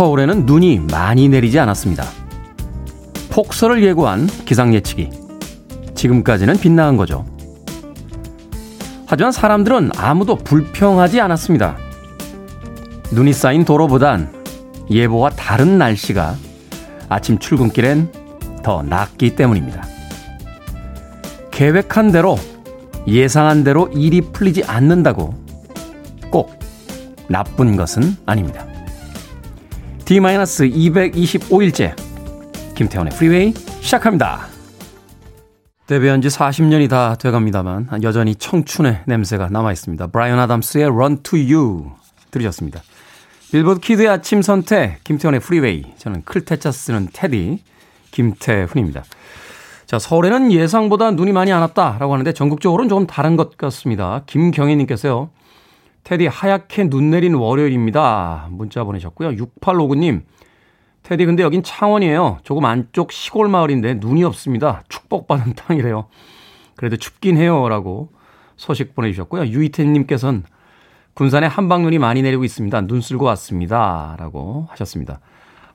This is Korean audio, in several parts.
서울에는 눈이 많이 내리지 않았습니다. 폭설을 예고한 기상 예측이 지금까지는 빗나간 거죠. 하지만 사람들은 아무도 불평하지 않았습니다. 눈이 쌓인 도로보단 예보와 다른 날씨가 아침 출근길엔 더 낫기 때문입니다. 계획한 대로 예상한 대로 일이 풀리지 않는다고 꼭 나쁜 것은 아닙니다. D-225일째 김태원의 프리웨이 시작합니다. 데뷔한 지 40년이 다 돼갑니다만 여전히 청춘의 냄새가 남아있습니다. 브라이언 아담스의 Run to You 들으셨습니다. 빌보드 키드의 아침 선택 김태원의 프리웨이 저는 클 태 자 쓰는 태디 김태훈입니다. 자 서울에는 예상보다 눈이 많이 안 왔다라고 하는데 전국적으로는 조금 다른 것 같습니다. 김경희님께서요. 테디 하얗게 눈 내린 월요일입니다. 문자 보내셨고요. 6859님 테디 근데 여긴 창원이에요. 조금 안쪽 시골 마을인데 눈이 없습니다. 축복받은 땅이래요. 그래도 춥긴 해요. 라고 소식 보내주셨고요. 유이태님께서는 군산에 한방눈이 많이 내리고 있습니다. 눈 쓸고 왔습니다. 라고 하셨습니다.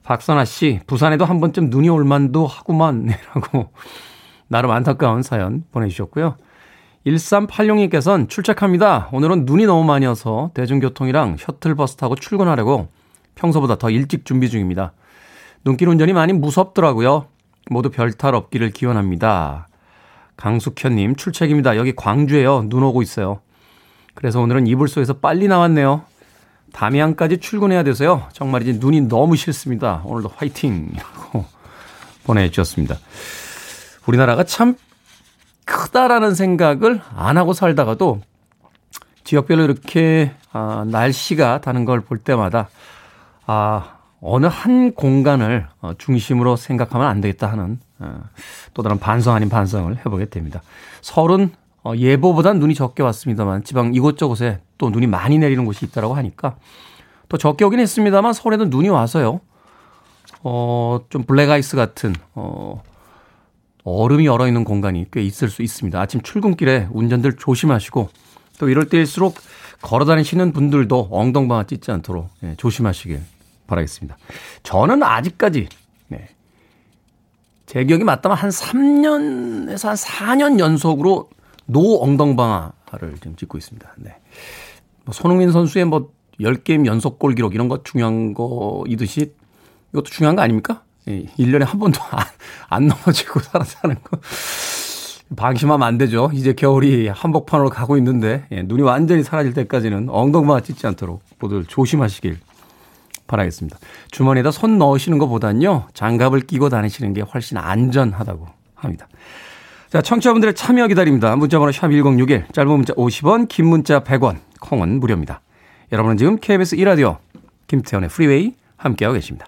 박선아 씨, 부산에도 한 번쯤 눈이 올 만도 하구만. 라고 나름 안타까운 사연 보내주셨고요. 1386님께서는 출첵합니다. 오늘은 눈이 너무 많이 와서 대중교통이랑 셔틀버스 타고 출근하려고 평소보다 더 일찍 준비 중입니다. 눈길 운전이 많이 무섭더라고요. 모두 별탈 없기를 기원합니다. 강숙현님, 출첵입니다. 여기 광주에요. 눈 오고 있어요. 그래서 오늘은 이불 속에서 빨리 나왔네요. 담양까지 출근해야 돼서요. 정말이지 눈이 너무 싫습니다. 오늘도 화이팅! 보내주셨습니다. 우리나라가 참 크다라는 생각을 안 하고 살다가도 지역별로 이렇게 아, 날씨가 다른 걸 볼 때마다 아, 어느 한 공간을 어, 중심으로 생각하면 안 되겠다 하는 어, 또 다른 반성 아닌 반성을 해보게 됩니다. 서울은 어, 예보보단 눈이 적게 왔습니다만 지방 이곳저곳에 또 눈이 많이 내리는 곳이 있다라고 하니까 또 적게 오긴 했습니다만 서울에도 눈이 와서요. 어, 좀 블랙아이스 같은 어, 얼음이 얼어 있는 공간이 꽤 있을 수 있습니다. 아침 출근길에 운전들 조심하시고 또 이럴 때일수록 걸어 다니시는 분들도 엉덩방아 찧지 않도록 예, 조심하시길 바라겠습니다. 저는 아직까지 네. 제 기억이 맞다면 한 3년에서 한 4년 연속으로 no 엉덩방아를 지금 찍고 있습니다. 네. 뭐 손흥민 선수의 뭐 10게임 연속 골 기록 이런 거 중요한 거이듯이 이것도 중요한 거 아닙니까? 예, 1년에 한 번도 안, 안 넘어지고 살아사는 거. 방심하면 안 되죠. 이제 겨울이 한복판으로 가고 있는데, 예, 눈이 완전히 사라질 때까지는 엉덩방아 찢지 않도록 모두 조심하시길 바라겠습니다. 주머니에다 손 넣으시는 것보단요, 장갑을 끼고 다니시는 게 훨씬 안전하다고 합니다. 자, 청취자분들의 참여 기다립니다. 문자번호 샵 1061, 짧은 문자 50원, 긴 문자 100원, 콩은 무료입니다. 여러분은 지금 KBS 2라디오, 김태현의 프리웨이 함께하고 계십니다.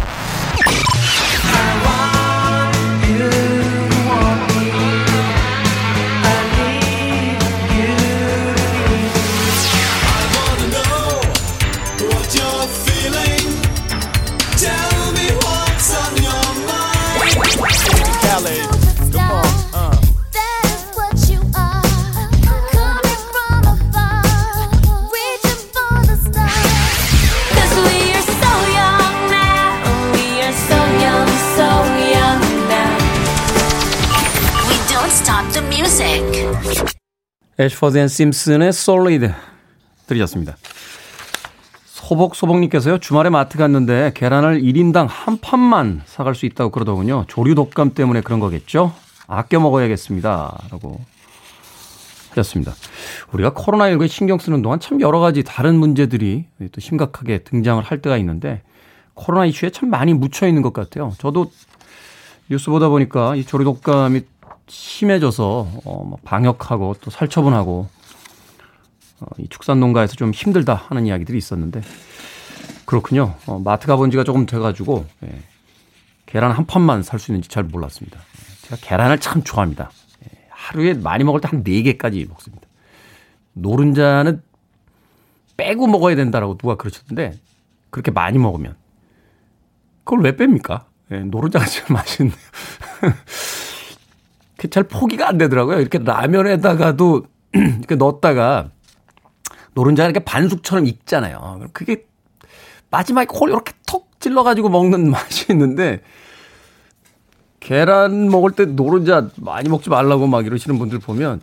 Ashford & Simpson의 Solid 들으셨습니다. 소복소복님께서요, 주말에 마트 갔는데 계란을 1인당 한 판만 사갈 수 있다고 그러더군요. 조류 독감 때문에 그런 거겠죠? 아껴 먹어야겠습니다. 라고 하셨습니다. 우리가 코로나19에 신경 쓰는 동안 참 여러 가지 다른 문제들이 또 심각하게 등장을 할 때가 있는데 코로나 이슈에 참 많이 묻혀 있는 것 같아요. 저도 뉴스 보다 보니까 이 조류 독감이 심해져서 어, 뭐 방역하고 또 살처분하고 어, 이 축산 농가에서 좀 힘들다 하는 이야기들이 있었는데 그렇군요. 어, 마트 가본 지가 조금 돼가지고 예, 계란 한 판만 살 수 있는지 잘 몰랐습니다. 예, 제가 계란을 참 좋아합니다. 예, 하루에 많이 먹을 때 한 4개까지 먹습니다. 노른자는 빼고 먹어야 된다라고 누가 그러셨는데 그렇게 많이 먹으면 그걸 왜 뺍니까? 예, 노른자가 제일 맛있네요. 잘 포기가 안 되더라고요. 이렇게 라면에다가도 이렇게 넣었다가 노른자가 이렇게 반숙처럼 익잖아요. 그게 마지막에 콜 이렇게 톡 찔러가지고 먹는 맛이 있는데 계란 먹을 때 노른자 많이 먹지 말라고 막 이러시는 분들 보면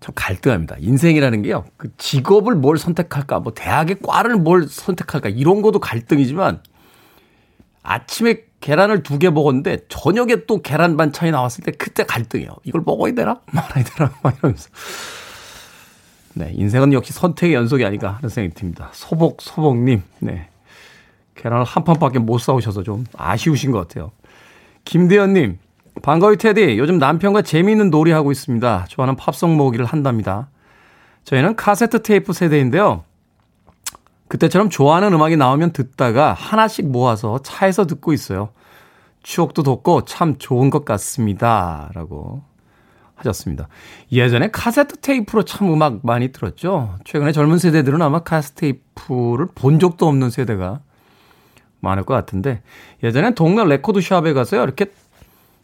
참 갈등합니다. 인생이라는 게요. 그 직업을 뭘 선택할까, 뭐 대학의 과를 뭘 선택할까 이런 것도 갈등이지만 아침에 계란을 두 개 먹었는데 저녁에 또 계란 반찬이 나왔을 때 그때 갈등이에요. 이걸 먹어야 되나 말아야 되나 막 이러면서. 네, 인생은 역시 선택의 연속이 아닌가 하는 생각이 듭니다. 소복 소복님, 네, 계란을 한 판밖에 못 사오셔서 좀 아쉬우신 것 같아요. 김대현님, 반가워요 테디. 요즘 남편과 재미있는 놀이 하고 있습니다. 좋아하는 팝송 모으기를 한답니다. 저희는 카세트 테이프 세대인데요. 그때처럼 좋아하는 음악이 나오면 듣다가 하나씩 모아서 차에서 듣고 있어요. 추억도 돋고 참 좋은 것 같습니다. 라고 하셨습니다. 예전에 카세트 테이프로 참 음악 많이 들었죠. 최근에 젊은 세대들은 아마 카세트 테이프를 본 적도 없는 세대가 많을 것 같은데 예전에 동네 레코드샵에 가서요. 이렇게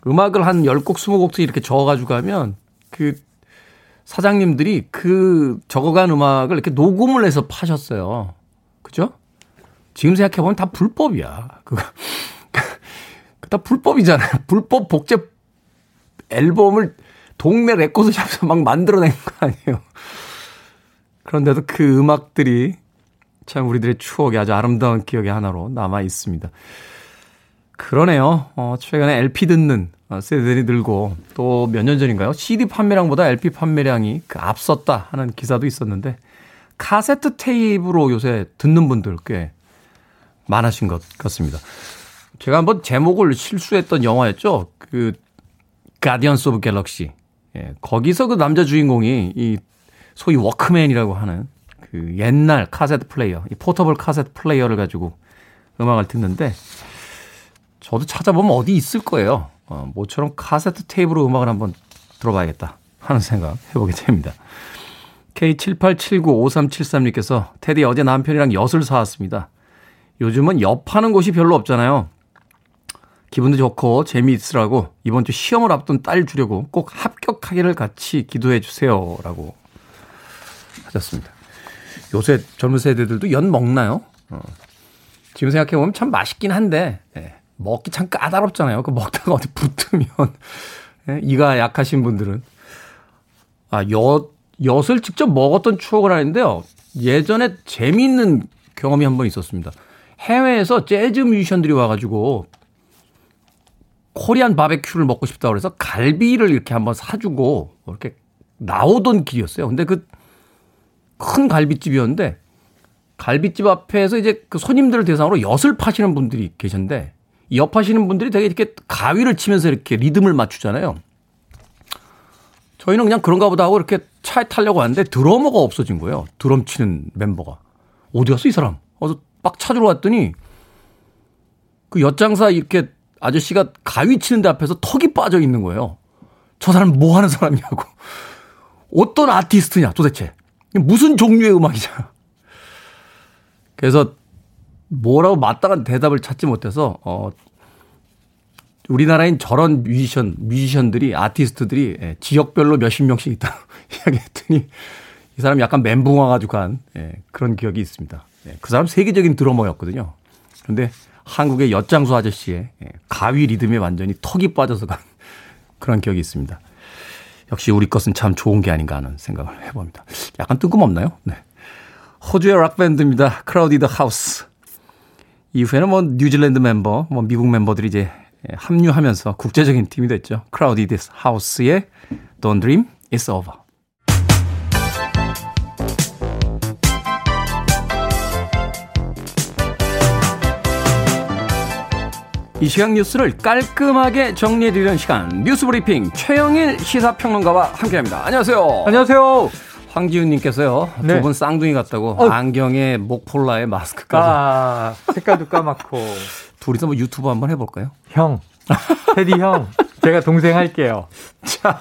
음악을 한 10곡, 20곡씩 이렇게 적어가지고 가면 그 사장님들이 그 적어간 음악을 이렇게 녹음을 해서 파셨어요. 그죠? 지금 생각해보면 다 불법이야. 그거. 다 불법이잖아요. 불법 복제 앨범을 동네 레코드샵에서 막 만들어낸 거 아니에요. 그런데도 그 음악들이 참 우리들의 추억이 아주 아름다운 기억의 하나로 남아 있습니다. 그러네요. 어, 최근에 LP 듣는 세대들이 늘고 또 몇 년 전인가요? CD 판매량보다 LP 판매량이 그 앞섰다 하는 기사도 있었는데 카세트 테이프로 요새 듣는 분들 꽤 많으신 것 같습니다. 제가 한번 제목을 실수했던 영화였죠. 그 Guardians of Galaxy. 예, 거기서 그 남자 주인공이 이 소위 워크맨이라고 하는 그 옛날 카세트 플레이어, 이 portable 카세트 플레이어를 가지고 음악을 듣는데 저도 찾아보면 어디 있을 거예요. 어, 모처럼 카세트 테이프로 음악을 한번 들어봐야겠다 하는 생각 해보게 됩니다. K78795373님께서 테디 어제 남편이랑 엿을 사왔습니다. 요즘은 엿 파는 곳이 별로 없잖아요. 기분도 좋고 재미있으라고 이번 주 시험을 앞둔 딸 주려고 꼭 합격하기를 같이 기도해 주세요. 라고 하셨습니다. 요새 젊은 세대들도 연 먹나요? 어. 지금 생각해 보면 참 맛있긴 한데, 예. 먹기 참 까다롭잖아요. 그 먹다가 어디 붙으면, 예? 이가 약하신 분들은. 아, 엿, 엿을 직접 먹었던 추억을 하는데요. 예전에 재미있는 경험이 한 번 있었습니다. 해외에서 재즈 뮤지션들이 와가지고 코리안 바베큐를 먹고 싶다고 그래서 갈비를 이렇게 한번 사주고 이렇게 나오던 길이었어요. 근데 그 큰 갈비집이었는데 갈비집 앞에서 이제 그 손님들을 대상으로 엿을 파시는 분들이 계셨는데 엿 파시는 분들이 되게 이렇게 가위를 치면서 이렇게 리듬을 맞추잖아요. 저희는 그냥 그런가 보다 하고 이렇게 차에 타려고 하는데 드러머가 없어진 거예요. 드럼 치는 멤버가. 어디 갔어, 이 사람? 그래서 막 찾으러 왔더니 그 엿장사 이렇게 아저씨가 가위 치는 데 앞에서 턱이 빠져 있는 거예요. 저 사람 뭐 하는 사람이냐고. 어떤 아티스트냐, 도대체. 무슨 종류의 음악이냐. 그래서 뭐라고 마땅한 대답을 찾지 못해서, 어, 우리나라엔 저런 뮤지션, 뮤지션들이, 아티스트들이 예, 지역별로 몇십 명씩 있다 이야기했더니 이 사람이 약간 멘붕 와가지고 간 예, 그런 기억이 있습니다. 예, 그 사람 세계적인 드러머였거든요. 근데 한국의 엿장수 아저씨의 예, 가위 리듬에 완전히 턱이 빠져서 간 그런 기억이 있습니다. 역시 우리 것은 참 좋은 게 아닌가 하는 생각을 해봅니다. 약간 뜬금없나요? 네. 호주의 락밴드입니다. 크라우디드 하우스. 이후에는 뭐 뉴질랜드 멤버, 뭐 미국 멤버들이 이제 합류하면서 국제적인 팀이 됐죠. 크라우디드 하우스의 Don't Dream It's Over. 이 시각 뉴스를 깔끔하게 정리해드리는 시간 뉴스 브리핑 최영일 시사평론가와 함께합니다. 안녕하세요. 안녕하세요. 황지훈님께서요 네. 두분 쌍둥이 같다고 어. 안경에 목폴라에 마스크까지 아, 색깔도 까맣고 둘이서 뭐 유튜브 한번 해볼까요? 형 테디 형 제가 동생 할게요. 자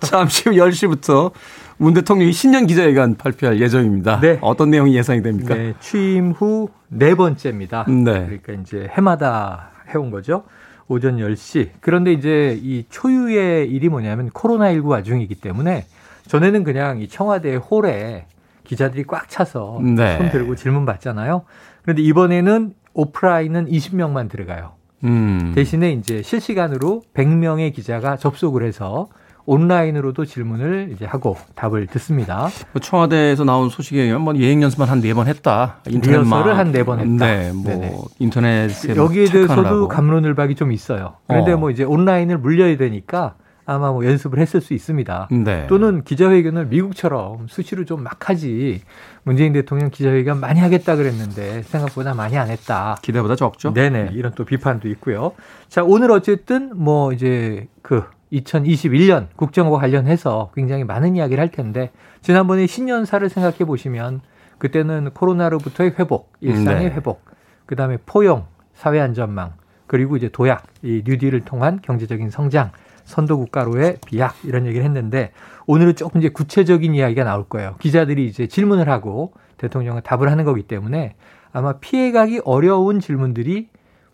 잠시 후 10시부터 문 대통령이 신년 기자회견 발표할 예정입니다. 네. 어떤 내용이 예상이 됩니까? 네, 취임 후 네 번째입니다. 네. 그러니까 이제 해마다 해온 거죠. 오전 10시. 그런데 이제 이 초유의 일이 뭐냐면 코로나19 와중이기 때문에 전에는 그냥 이 청와대 홀에 기자들이 꽉 차서 네. 손 들고 질문 받잖아요. 그런데 이번에는 오프라인은 20명만 들어가요. 음. 대신에 이제 실시간으로 100명의 기자가 접속을 해서 온라인으로도 질문을 이제 하고 답을 듣습니다. 뭐 청와대에서 나온 소식에 의하면 뭐 예행 연습만 한 네 번 했다. 인터넷을 한 네 번 했다. 네, 뭐 네네. 인터넷에 여기에 대해서도 감론을박이 좀 있어요. 그런데 어. 뭐 이제 온라인을 물려야 되니까 아마 뭐 연습을 했을 수 있습니다. 네. 또는 기자회견을 미국처럼 수시로 좀 막 하지. 문재인 대통령 기자회견 많이 하겠다 그랬는데 생각보다 많이 안 했다. 기대보다 적죠? 네네. 이런 또 비판도 있고요. 자, 오늘 어쨌든 뭐 이제 그 2021년 국정과 관련해서 굉장히 많은 이야기를 할 텐데 지난번에 신년사를 생각해 보시면 그때는 코로나로부터의 회복, 일상의 네. 회복, 그 다음에 포용, 사회 안전망, 그리고 이제 도약, 이 뉴딜을 통한 경제적인 성장, 선도 국가로의 비약 이런 얘기를 했는데 오늘은 조금 이제 구체적인 이야기가 나올 거예요. 기자들이 이제 질문을 하고 대통령은 답을 하는 거기 때문에 아마 피해가기 어려운 질문들이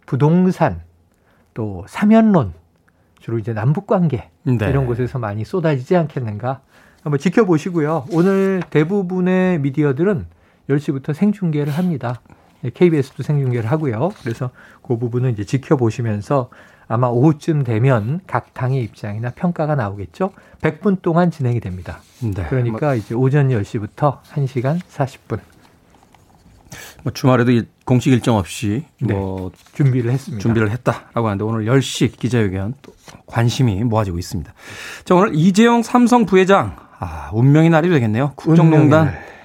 부동산 또 사면론 주로 이제 남북 관계 네. 이런 곳에서 많이 쏟아지지 않겠는가 한번 지켜보시고요. 오늘 대부분의 미디어들은 10시부터 생중계를 합니다. KBS도 생중계를 하고요. 그래서 그 부분은 이제 지켜보시면서 아마 오후쯤 되면 각 당의 입장이나 평가가 나오겠죠. 100분 동안 진행이 됩니다. 네. 그러니까 뭐, 이제 오전 10시부터 1시간 40분. 뭐 주말에도 공식 일정 없이 네. 뭐 준비를 했습니다. 준비를 했다라고 하는데 오늘 10시 기자회견 또 관심이 모아지고 있습니다. 자, 오늘 이재용 삼성 부회장 아, 운명의 날이 되겠네요. 국정농단 날.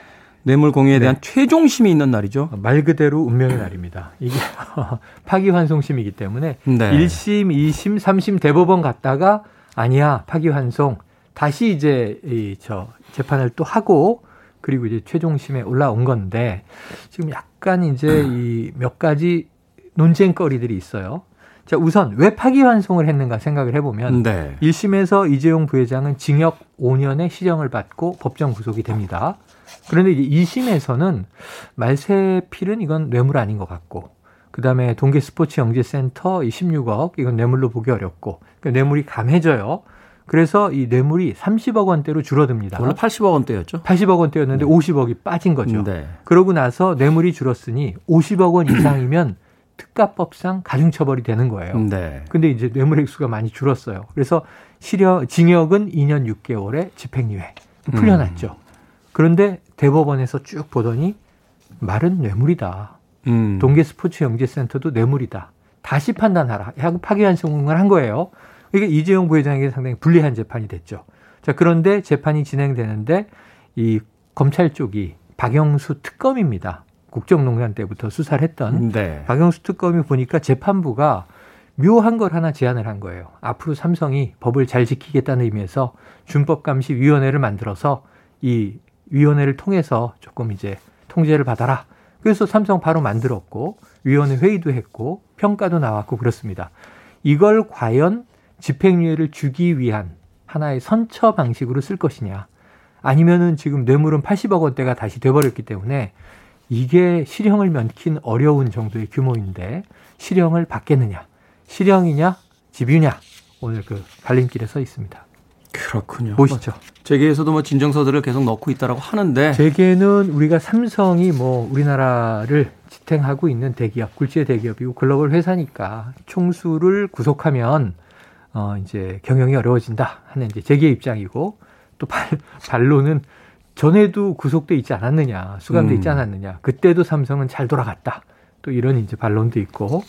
뇌물 공유에 대한 네. 최종심이 있는 날이죠. 말 그대로 운명의 날입니다. 이게 파기환송심이기 때문에 네. 1심, 2심, 3심 대법원 갔다가 아니야 파기환송 다시 이제 이 저 재판을 또 하고 그리고 이제 최종심에 올라온 건데 지금 약간 이제 이 몇 가지 논쟁거리들이 있어요. 자, 우선 왜 파기환송을 했는가 생각을 해보면 네. 1심에서 이재용 부회장은 징역 5년의 시정을 받고 법정 구속이 됩니다. 그런데 이제 2심에서는 말세필은 이건 뇌물 아닌 것 같고 그다음에 동계 스포츠 영재센터 16억 이건 뇌물로 보기 어렵고 그러니까 뇌물이 감해져요. 그래서 이 뇌물이 30억 원대로 줄어듭니다. 원래 80억 원대였죠. 80억 원대였는데 네. 50억이 빠진 거죠. 네. 그러고 나서 뇌물이 줄었으니 50억 원 이상이면 특가법상 가중처벌이 되는 거예요. 네. 근데 이제 뇌물 액수가 많이 줄었어요. 그래서 실형 징역은 2년 6개월에 집행유예 풀려났죠. 음. 그런데 대법원에서 쭉 보더니 말은 뇌물이다. 음. 동계 스포츠 영재센터도 뇌물이다. 다시 판단하라. 하고 파기환송을 한 거예요. 이게 이재용 부회장에게 상당히 불리한 재판이 됐죠. 자, 그런데 재판이 진행되는데 이 검찰 쪽이 박영수 특검입니다. 국정농단 때부터 수사를 했던 네. 박영수 특검이 보니까 재판부가 묘한 걸 하나 제안을 한 거예요. 앞으로 삼성이 법을 잘 지키겠다는 의미에서 준법감시위원회를 만들어서 이 위원회를 통해서 조금 이제 통제를 받아라. 그래서 삼성 바로 만들었고 위원회 회의도 했고 평가도 나왔고 그렇습니다. 이걸 과연 집행유예를 주기 위한 하나의 선처 방식으로 쓸 것이냐. 아니면은 지금 뇌물은 80억 원대가 다시 돼버렸기 때문에 이게 실형을 면킨 어려운 정도의 규모인데 실형을 받겠느냐. 실형이냐, 집유냐. 오늘 그 갈림길에 서 있습니다. 그렇군요. 보시죠. 뭐 재계에서도 뭐 진정서들을 계속 넣고 있다라고 하는데 재계는 우리가 삼성이 뭐 우리나라를 지탱하고 있는 대기업, 굴지의 대기업이고 글로벌 회사니까 총수를 구속하면 어 이제 경영이 어려워진다 하는 이제 재계 입장이고 또 발, 반론은 전에도 구속돼 있지 않았느냐, 수감돼 있지 음. 않았느냐. 그때도 삼성은 잘 돌아갔다. 또 이런 이제 반론도 있고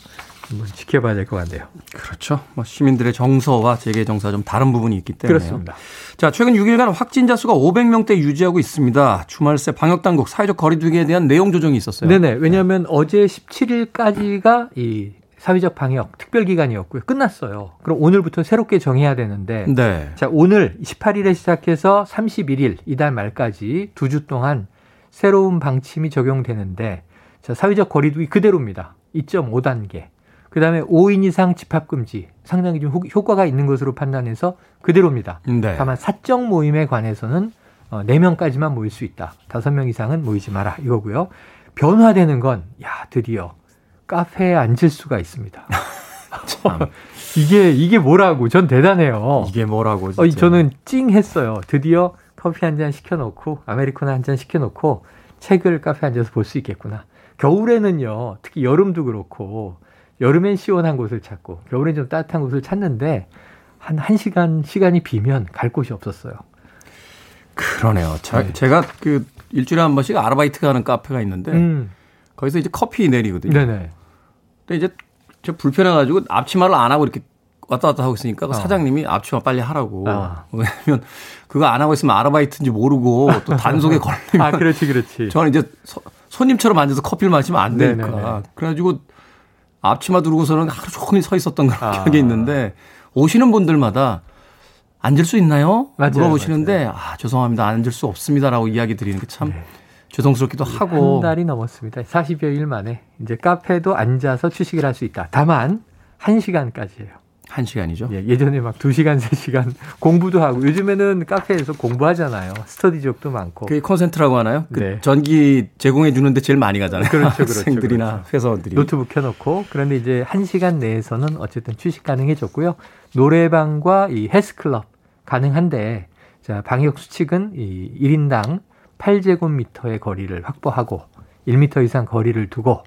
한번 지켜봐야 될 것 같네요. 그렇죠. 뭐 시민들의 정서와 재계 정서가 좀 다른 부분이 있기 때문에 그렇습니다. 자, 최근 6일간 확진자 수가 500명대 유지하고 있습니다. 주말새 방역 당국 사회적 거리두기에 대한 내용 조정이 있었어요. 네네. 왜냐하면 네. 어제 17일까지가 이 사회적 방역 특별 기간이었고요. 끝났어요. 그럼 오늘부터 새롭게 정해야 되는데 네. 자, 오늘 18일에 시작해서 31일 이달 말까지 두 주 동안 새로운 방침이 적용되는데 자, 사회적 거리두기 그대로입니다. 2.5단계. 그 다음에 5인 이상 집합 금지 상당히 좀 효과가 있는 것으로 판단해서 그대로입니다. 네. 다만 사적 모임에 관해서는 어, 4명까지만 모일 수 있다. 5명 이상은 모이지 마라. 이거고요. 변화되는 건 야, 드디어 카페에 앉을 수가 있습니다. 이게 이게 뭐라고? 전 대단해요. 이게 뭐라고? 어, 저는 찡 했어요. 드디어 커피 한 잔 시켜놓고 아메리카노 한 잔 시켜놓고 책을 카페에 앉아서 볼 수 있겠구나. 겨울에는요, 특히 여름도 그렇고 여름엔 시원한 곳을 찾고 겨울엔 좀 따뜻한 곳을 찾는데 한 1시간 시간이 비면 갈 곳이 없었어요. 그러네요. 자, 네. 제가 그 일주일에 한 번씩 아르바이트 가는 카페가 있는데 음. 거기서 이제 커피 내리거든요. 네네. 근데 이제 저 불편해가지고 앞치마를 안 하고 이렇게 왔다 갔다 하고 있으니까 그 어. 사장님이 앞치마 빨리 하라고. 아. 왜냐면 그거 안 하고 있으면 아르바이트인지 모르고 또 단속에 걸리면. 아, 그렇지, 그렇지. 저는 이제 소, 손님처럼 앉아서 커피를 마시면 안 되니까. 네네네. 그래가지고 앞치마 두르고서는 하루 종일 서 있었던 그런 아. 기억이 있는데 오시는 분들마다 앉을 수 있나요? 맞아요, 물어보시는데 맞아요. 아 죄송합니다 앉을 수 없습니다라고 이야기 드리는 게참 네. 죄송스럽기도 하고 한 달이 넘었습니다. 40여 일 만에 이제 카페도 앉아서 취식을 할 수 있다. 다만 1시간까지예요. 한 시간이죠? 예, 전에 막 두 시간 세 시간 공부도 하고 요즘에는 카페에서 공부하잖아요. 스터디족도 많고. 그게 콘센트라고 하나요? 그 네. 전기 제공해 주는데 제일 많이 가잖아요. 그렇죠, 그렇죠. 학생들이나 그렇죠. 회사원들이. 노트북 켜 놓고 그런데 이제 한 시간 내에서는 어쨌든 취식 가능해졌고요. 노래방과 이 헬스클럽 가능한데 자, 방역 수칙은 이 1인당 8제곱미터의 거리를 확보하고 1미터 이상 거리를 두고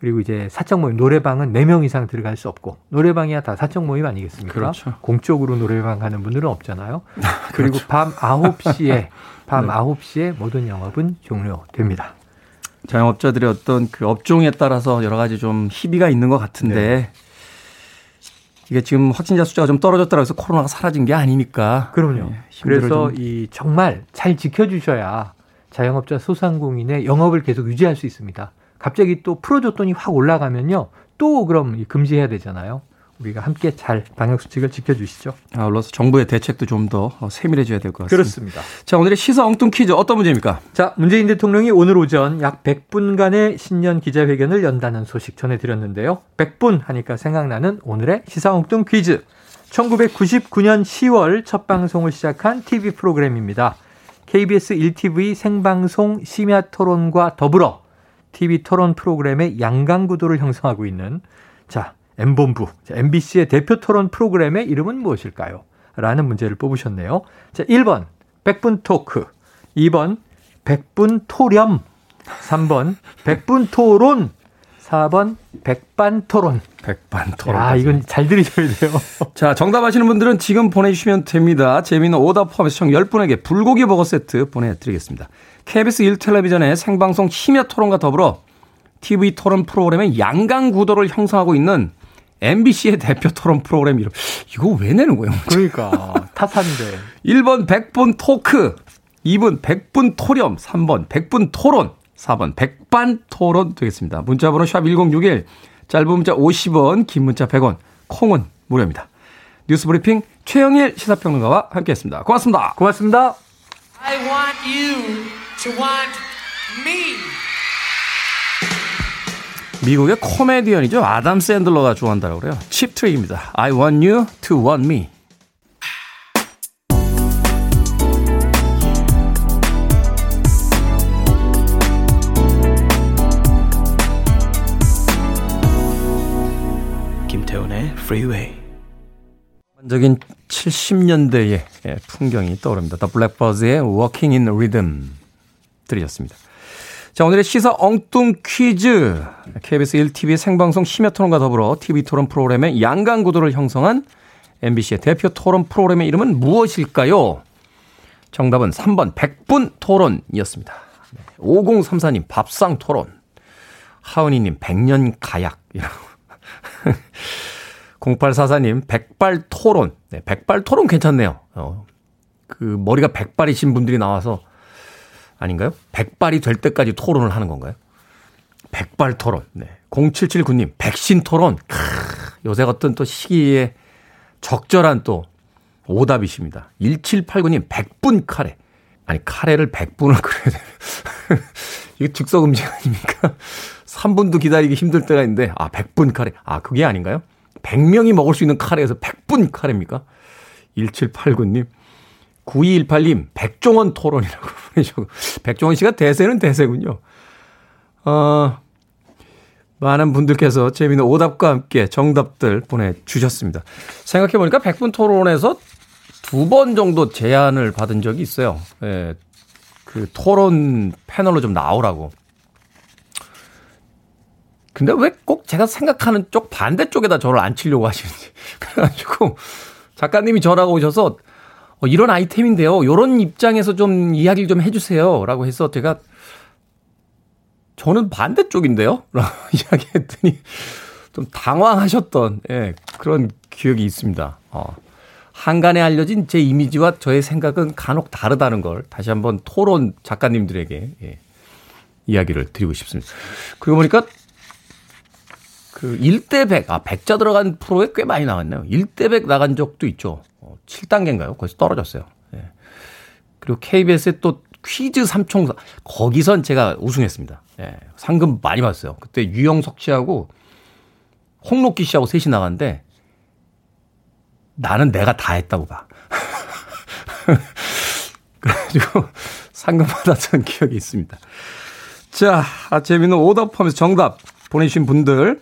그리고 이제 사적 모임 노래방은 4명 이상 들어갈 수 없고 노래방이야 다 사적 모임 아니겠습니까? 그렇죠. 공적으로 노래방 가는 분들은 없잖아요. 그리고 그렇죠. 밤 9시에 밤 네. 9시에 모든 영업은 종료됩니다. 자영업자들의 어떤 그 업종에 따라서 여러 가지 좀 희비가 있는 것 같은데 네. 이게 지금 확진자 숫자가 좀 떨어졌다고 해서 코로나가 사라진 게 아니니까. 그럼요. 네, 그래서 이 정말 잘 지켜주셔야 자영업자 소상공인의 영업을 계속 유지할 수 있습니다. 갑자기 또 풀어줬더니 확 올라가면요. 또 그럼 금지해야 되잖아요. 우리가 함께 잘 방역 수칙을 지켜주시죠. 아울러서 정부의 대책도 좀 더 세밀해져야 될 것 같습니다. 그렇습니다. 자, 오늘의 시사 엉뚱 퀴즈 어떤 문제입니까? 자, 문재인 대통령이 오늘 오전 약 100분간의 신년 기자회견을 연다는 소식 전해드렸는데요. 100분 하니까 생각나는 오늘의 시사 엉뚱 퀴즈. 1999년 10월 첫 방송을 시작한 TV 프로그램입니다. KBS 1TV 생방송 심야 토론과 더불어 TV 토론 프로그램의 양강구도를 형성하고 있는 자, M본부, MBC의 대표 토론 프로그램의 이름은 무엇일까요? 라는 문제를 뽑으셨네요. 자, 1번, 100분 토크. 2번, 100분 토렴. 3번, 100분 토론. 4번, 백반 토론. 백반 토론. 아, 이건 잘 들으셔야 돼요. 자, 정답 아시는 분들은 지금 보내주시면 됩니다. 재미있는 오답 포함해서 총 10분에게 불고기 버거 세트 보내드리겠습니다. KBS 1텔레비전의 생방송 심야 토론과 더불어 TV 토론 프로그램의 양강 구도를 형성하고 있는 MBC의 대표 토론 프로그램 이름. 이거 왜 내는 거예요? 그러니까. 탓한데. 1번 100분 토크, 2분 100분 토렴, 3번 100분 토론, 4번 백반 토론 되겠습니다. 문자 번호 샵 1061, 짧은 문자 50원, 긴 문자 100원, 콩은 무료입니다. 뉴스 브리핑 최영일 시사평론가와 함께했습니다. 고맙습니다. 고맙습니다. 미국의 코미디언이죠. 아담 샌들러가 좋아한다고 그래요. 칩 트릭입니다. I want you to want me. Freeway. 적인 70년대의 풍경이 떠오릅니다. The Blackbirds의 Walking in Rhythm 들으셨습니다. 자, 오늘의 시사 엉뚱 퀴즈. KBS 1TV 생방송 심야 토론과 더불어 TV 토론 프로그램의 양강 구도를 형성한 MBC의 대표 토론 프로그램의 이름은 무엇일까요? 정답은 3번 100분 토론이었습니다. 5034님 밥상 토론. 하은이님 100년 가약이라고. 0844님 백발 토론. 네, 백발 토론 괜찮네요. 어, 그 머리가 백발이신 분들이 나와서 아닌가요? 백발이 될 때까지 토론을 하는 건가요? 백발 토론. 네. 0779님, 백신 토론. 크, 요새 어떤 또 시기에 적절한 또 오답이십니다. 1789님, 백분 카레. 아니, 카레를 100분을 끓여야 돼요. 이게 즉석 음식 아닙니까? 3분도 기다리기 힘들 때가 있는데, 아, 100분 카레. 아, 그게 아닌가요? 100명이 먹을 수 있는 카레에서 100분 카레입니까? 1789님. 9218님, 백종원 토론이라고 보내주고, 백종원 씨가 대세는 대세군요. 어, 많은 분들께서 재미있는 오답과 함께 정답들 보내주셨습니다. 생각해보니까 백분 토론에서 두 번 정도 제안을 받은 적이 있어요. 예. 그 토론 패널로 좀 나오라고. 근데 왜 꼭 제가 생각하는 쪽 반대쪽에다 저를 앉히려고 하시는지. 그래가지고 작가님이 전화가 오셔서 어, 이런 아이템인데요. 요런 입장에서 좀 이야기를 좀 해주세요. 라고 해서 제가 저는 반대쪽인데요? 라고 이야기했더니 좀 당황하셨던, 예, 그런 기억이 있습니다. 어. 한간에 알려진 제 이미지와 저의 생각은 간혹 다르다는 걸 다시 한번 토론 작가님들에게 예, 이야기를 드리고 싶습니다. 그리고 보니까 그 1대 100, 아, 100자 들어간 프로에 꽤 많이 나왔네요. 1대 100 나간 적도 있죠. 어, 7단계인가요? 거기서 떨어졌어요. 예. 그리고 KBS의 또 퀴즈 삼총사, 거기선 제가 우승했습니다. 예. 상금 많이 받았어요. 그때 유영석 씨하고 홍록기 씨하고 셋이 나갔는데 나는 내가 다 했다고 봐. 그래가지고 상금 받았던 기억이 있습니다. 자, 아, 재미있는 오답 포함해서 정답 보내주신 분들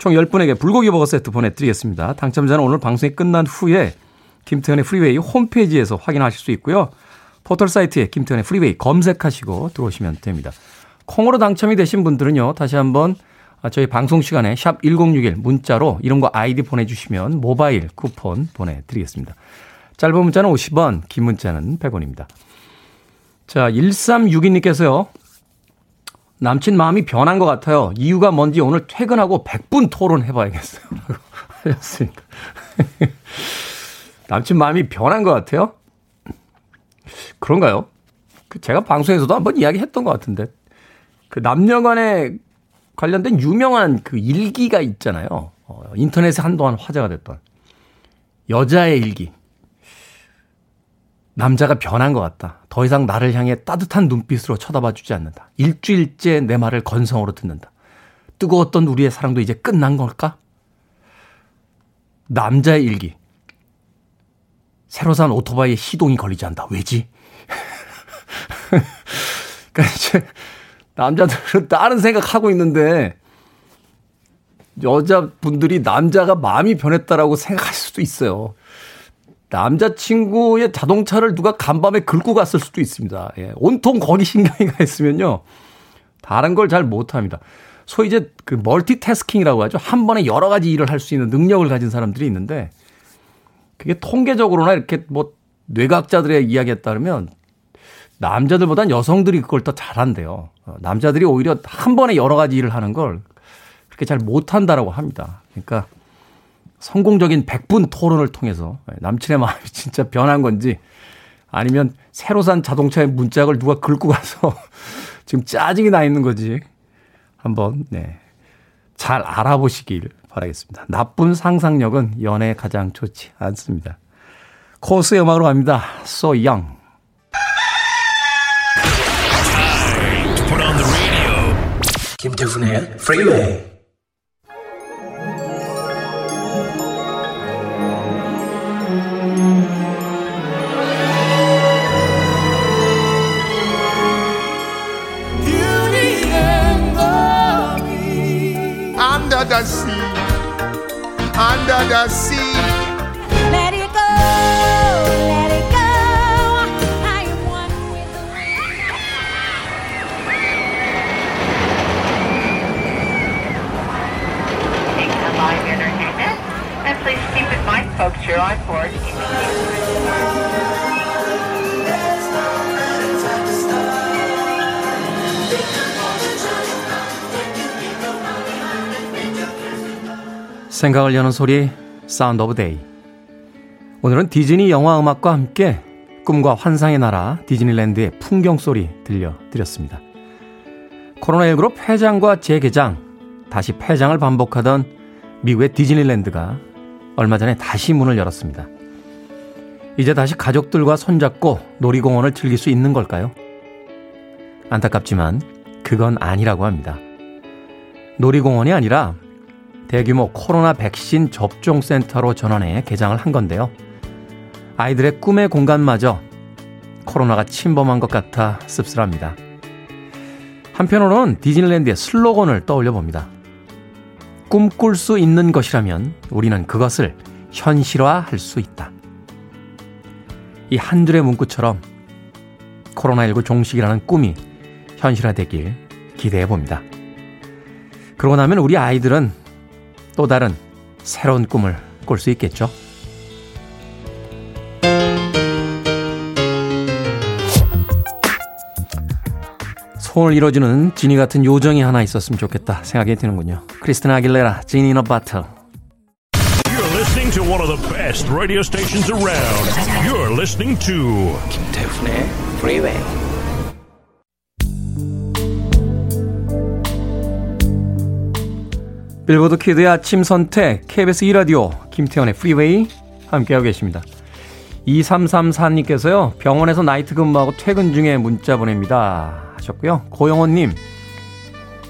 총 10분에게 불고기 버거 세트 보내드리겠습니다. 당첨자는 오늘 방송이 끝난 후에 김태훈의 프리웨이 홈페이지에서 확인하실 수 있고요. 포털 사이트에 김태훈의 프리웨이 검색하시고 들어오시면 됩니다. 콩으로 당첨이 되신 분들은요. 다시 한번 저희 방송 시간에 샵 1061 문자로 이름과 아이디 보내주시면 모바일 쿠폰 보내드리겠습니다. 짧은 문자는 50원, 긴 문자는 100원입니다. 자, 1362님께서요. 남친 마음이 변한 것 같아요. 이유가 뭔지 오늘 퇴근하고 100분 토론해봐야겠어요. 하셨습니다. 남친 마음이 변한 것 같아요? 그런가요? 그 제가 방송에서도 한번 이야기했던 것 같은데. 그 남녀 간의 관련된 유명한 그 일기가 있잖아요. 어, 인터넷에 한동안 화제가 됐던 여자의 일기. 남자가 변한 것 같다. 더 이상 나를 향해 따뜻한 눈빛으로 쳐다봐 주지 않는다. 일주일째 내 말을 건성으로 듣는다. 뜨거웠던 우리의 사랑도 이제 끝난 걸까? 남자의 일기. 새로 산 오토바이에 시동이 걸리지 않다. 왜지? 그러니까 이제 남자들은 다른 생각하고 있는데 여자분들이 남자가 마음이 변했다라고 생각할 수도 있어요. 남자친구의 자동차를 누가 간밤에 긁고 갔을 수도 있습니다. 예. 온통 거기 신경이 가 있으면요. 다른 걸 잘 못합니다. 소위 이제 그 멀티태스킹이라고 하죠. 한 번에 여러 가지 일을 할 수 있는 능력을 가진 사람들이 있는데 그게 통계적으로나 이렇게 뭐 뇌과학자들의 이야기에 따르면 남자들보단 여성들이 그걸 더 잘한대요. 어, 남자들이 오히려 한 번에 여러 가지 일을 하는 걸 그렇게 잘 못한다라고 합니다. 그러니까 성공적인 100분 토론을 통해서 남친의 마음이 진짜 변한 건지 아니면 새로 산 자동차의 문짝을 누가 긁고 가서 지금 짜증이 나 있는 거지 한번 네. 잘 알아보시길 바라겠습니다. 나쁜 상상력은 연애에 가장 좋지 않습니다. 코스의 음악으로 갑니다. So Young. 김태훈의 프리웨이 under the sea. Let it go, let it go. I am one with the wind. Taking live entertainment, and please keep in mind, folks, you're on board. 생각을 여는 소리 Sound of Day 오늘은 디즈니 영화 음악과 함께 꿈과 환상의 나라 디즈니랜드의 풍경 소리 들려드렸습니다. 코로나19로 폐장과 재개장, 다시 폐장을 반복하던 미국의 디즈니랜드가 얼마 전에 다시 문을 열었습니다. 이제 다시 가족들과 손잡고 놀이공원을 즐길 수 있는 걸까요? 안타깝지만 그건 아니라고 합니다. 놀이공원이 아니라 대규모 코로나 백신 접종 센터로 전환해 개장을 한 건데요. 아이들의 꿈의 공간마저 코로나가 침범한 것 같아 씁쓸합니다. 한편으로는 디즈니랜드의 슬로건을 떠올려 봅니다. 꿈꿀 수 있는 것이라면 우리는 그것을 현실화할 수 있다. 이 한 줄의 문구처럼 코로나19 종식이라는 꿈이 현실화되길 기대해 봅니다. 그러고 나면 우리 아이들은 또 다른 새로운 꿈을 꿀 수 있겠죠. 소원을 이뤄주는 지니 같은 요정이 하나 있었으면 좋겠다 생각이 드는군요. 크리스티나 아길레라, Genie in a Bottle. You're listening to one of the best radio stations around. You're listening to 김태훈의 Freeway. 빌보드 키드의 아침 선택 KBS 2라디오 김태훈의 프리웨이 함께하고 계십니다. 2334님께서요. 병원에서 나이트 근무하고 퇴근 중에 문자 보냅니다. 하셨고요. 고영호님,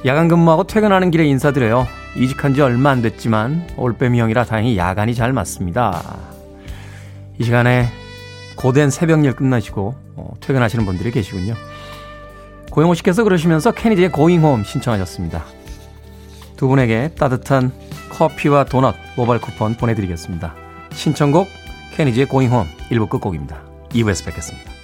야간 근무하고 퇴근하는 길에 인사드려요. 이직한 지 얼마 안 됐지만 올빼미 형이라 다행히 야간이 잘 맞습니다. 이 시간에 고된 새벽일 끝나시고 어, 퇴근하시는 분들이 계시군요. 고영호 씨께서 그러시면서 케니디의 고잉홈 신청하셨습니다. 두 분에게 따뜻한 커피와 도넛 모바일 쿠폰 보내드리겠습니다. 신청곡 케니지의 고잉홈 1부 끝곡입니다. 2부에서 뵙겠습니다.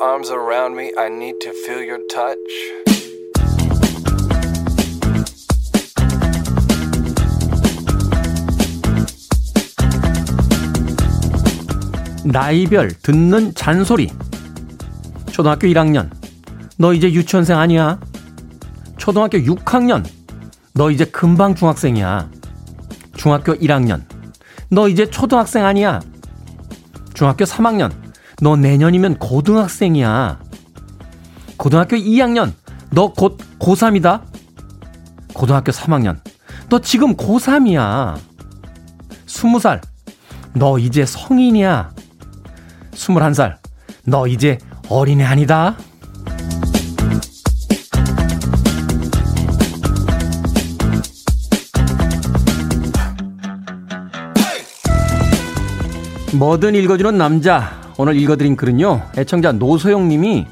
Arms around me. I need to feel your touch. 나이별 듣는 잔소리. 초등학교 1학년. 너 이제 유치원생 아니야? 초등학교 6학년. 너 이제 금방 중학생이야. 중학교 1학년. 너 이제 초등학생 아니야? 중학교 3학년. 너 내년이면 고등학생이야. 고등학교 2학년. 너 곧 고3이다. 고등학교 3학년. 너 지금 고3이야. 20살. 너 이제 성인이야. 21살. 너 이제 어린애 아니다. 뭐든 읽어주는 남자. 오늘 읽어드린 글은요. 애청자 노소영 님이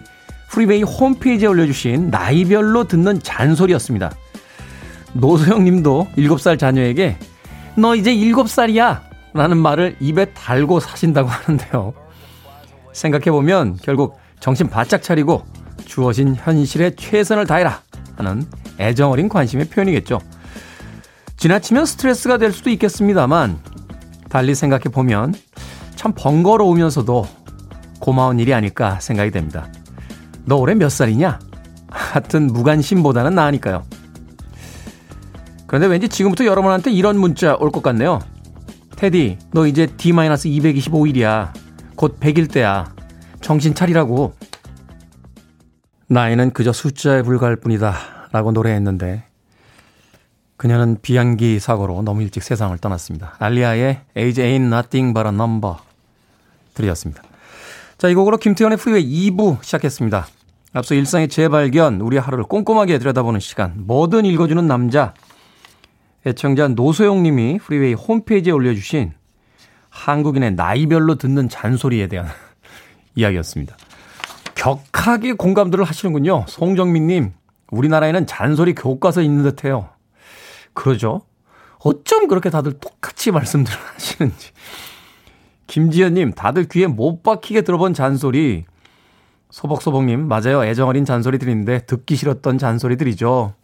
프리베이 홈페이지에 올려주신 나이별로 듣는 잔소리였습니다. 노소영 님도 7살 자녀에게 너 이제 7살이야 라는 말을 입에 달고 사신다고 하는데요. 생각해보면 결국 정신 바짝 차리고 주어진 현실에 최선을 다해라 하는 애정어린 관심의 표현이겠죠. 지나치면 스트레스가 될 수도 있겠습니다만 달리 생각해보면 참 번거로우면서도 고마운 일이 아닐까 생각이 됩니다. 너 올해 몇 살이냐? 같은 무관심보다는 나으니까요. 그런데 왠지 지금부터 여러분한테 이런 문자 올 것 같네요. 테디, 너 이제 D-225일이야. 곧 100일 때야. 정신 차리라고. 나이는 그저 숫자에 불과할 뿐이다. 라고 노래했는데, 그녀는 비행기 사고로 너무 일찍 세상을 떠났습니다. 알리아의 Age Ain't Nothing But a Number 들이었습니다. 자, 이 곡으로 김태훈의 프리웨이 2부 시작했습니다. 앞서 일상의 재발견, 우리 하루를 꼼꼼하게 들여다보는 시간, 뭐든 읽어주는 남자, 애청자 노소영 님이 프리웨이 홈페이지에 올려주신 한국인의 나이별로 듣는 잔소리에 대한 이야기였습니다. 격하게 공감들을 하시는군요. 송정민 님, 우리나라에는 잔소리 교과서 있는 듯 해요. 그러죠? 어쩜 그렇게 다들 똑같이 말씀들을 하시는지. 김지연님, 다들 귀에 못 박히게 들어본 잔소리. 소복소복님, 맞아요. 애정어린 잔소리들인데 듣기 싫었던 잔소리들이죠.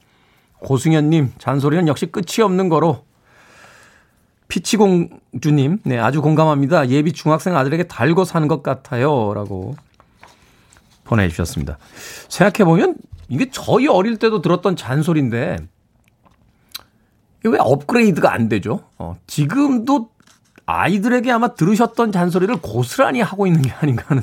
고승현님, 잔소리는 역시 끝이 없는 거로 피치공주님, 네, 아주 공감합니다. 예비 중학생 아들에게 달고 사는 것 같아요. 라고 보내주셨습니다. 생각해보면 이게 저희 어릴 때도 들었던 잔소리인데, 왜 업그레이드가 안 되죠? 어, 지금도 아이들에게 아마 들으셨던 잔소리를 고스란히 하고 있는 게 아닌가 하는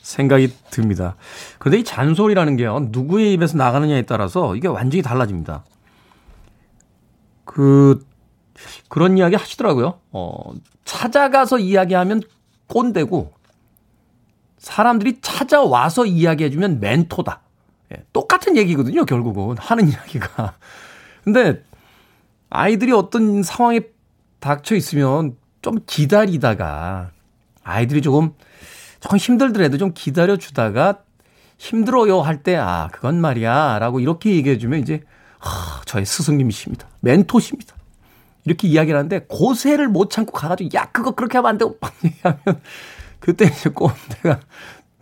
생각이 듭니다. 그런데 이 잔소리라는 게요, 누구의 입에서 나가느냐에 따라서 이게 완전히 달라집니다. 그, 그런 이야기 하시더라고요. 어, 찾아가서 이야기하면 꼰대고 사람들이 찾아와서 이야기해주면 멘토다. 예, 똑같은 얘기거든요, 결국은. 하는 이야기가. 근데 아이들이 어떤 상황에 닥쳐 있으면 좀 기다리다가 아이들이 조금 조금 힘들더라도 좀 기다려 주다가 힘들어요 할 때 아 그건 말이야 라고 이렇게 얘기해 주면 이제 하, 저의 스승님이십니다 멘토십니다 이렇게 이야기를 하는데 고세를 못 참고 가가지고 야 그거 그렇게 하면 안 되고 막 얘기하면 그때 이제 꼰대가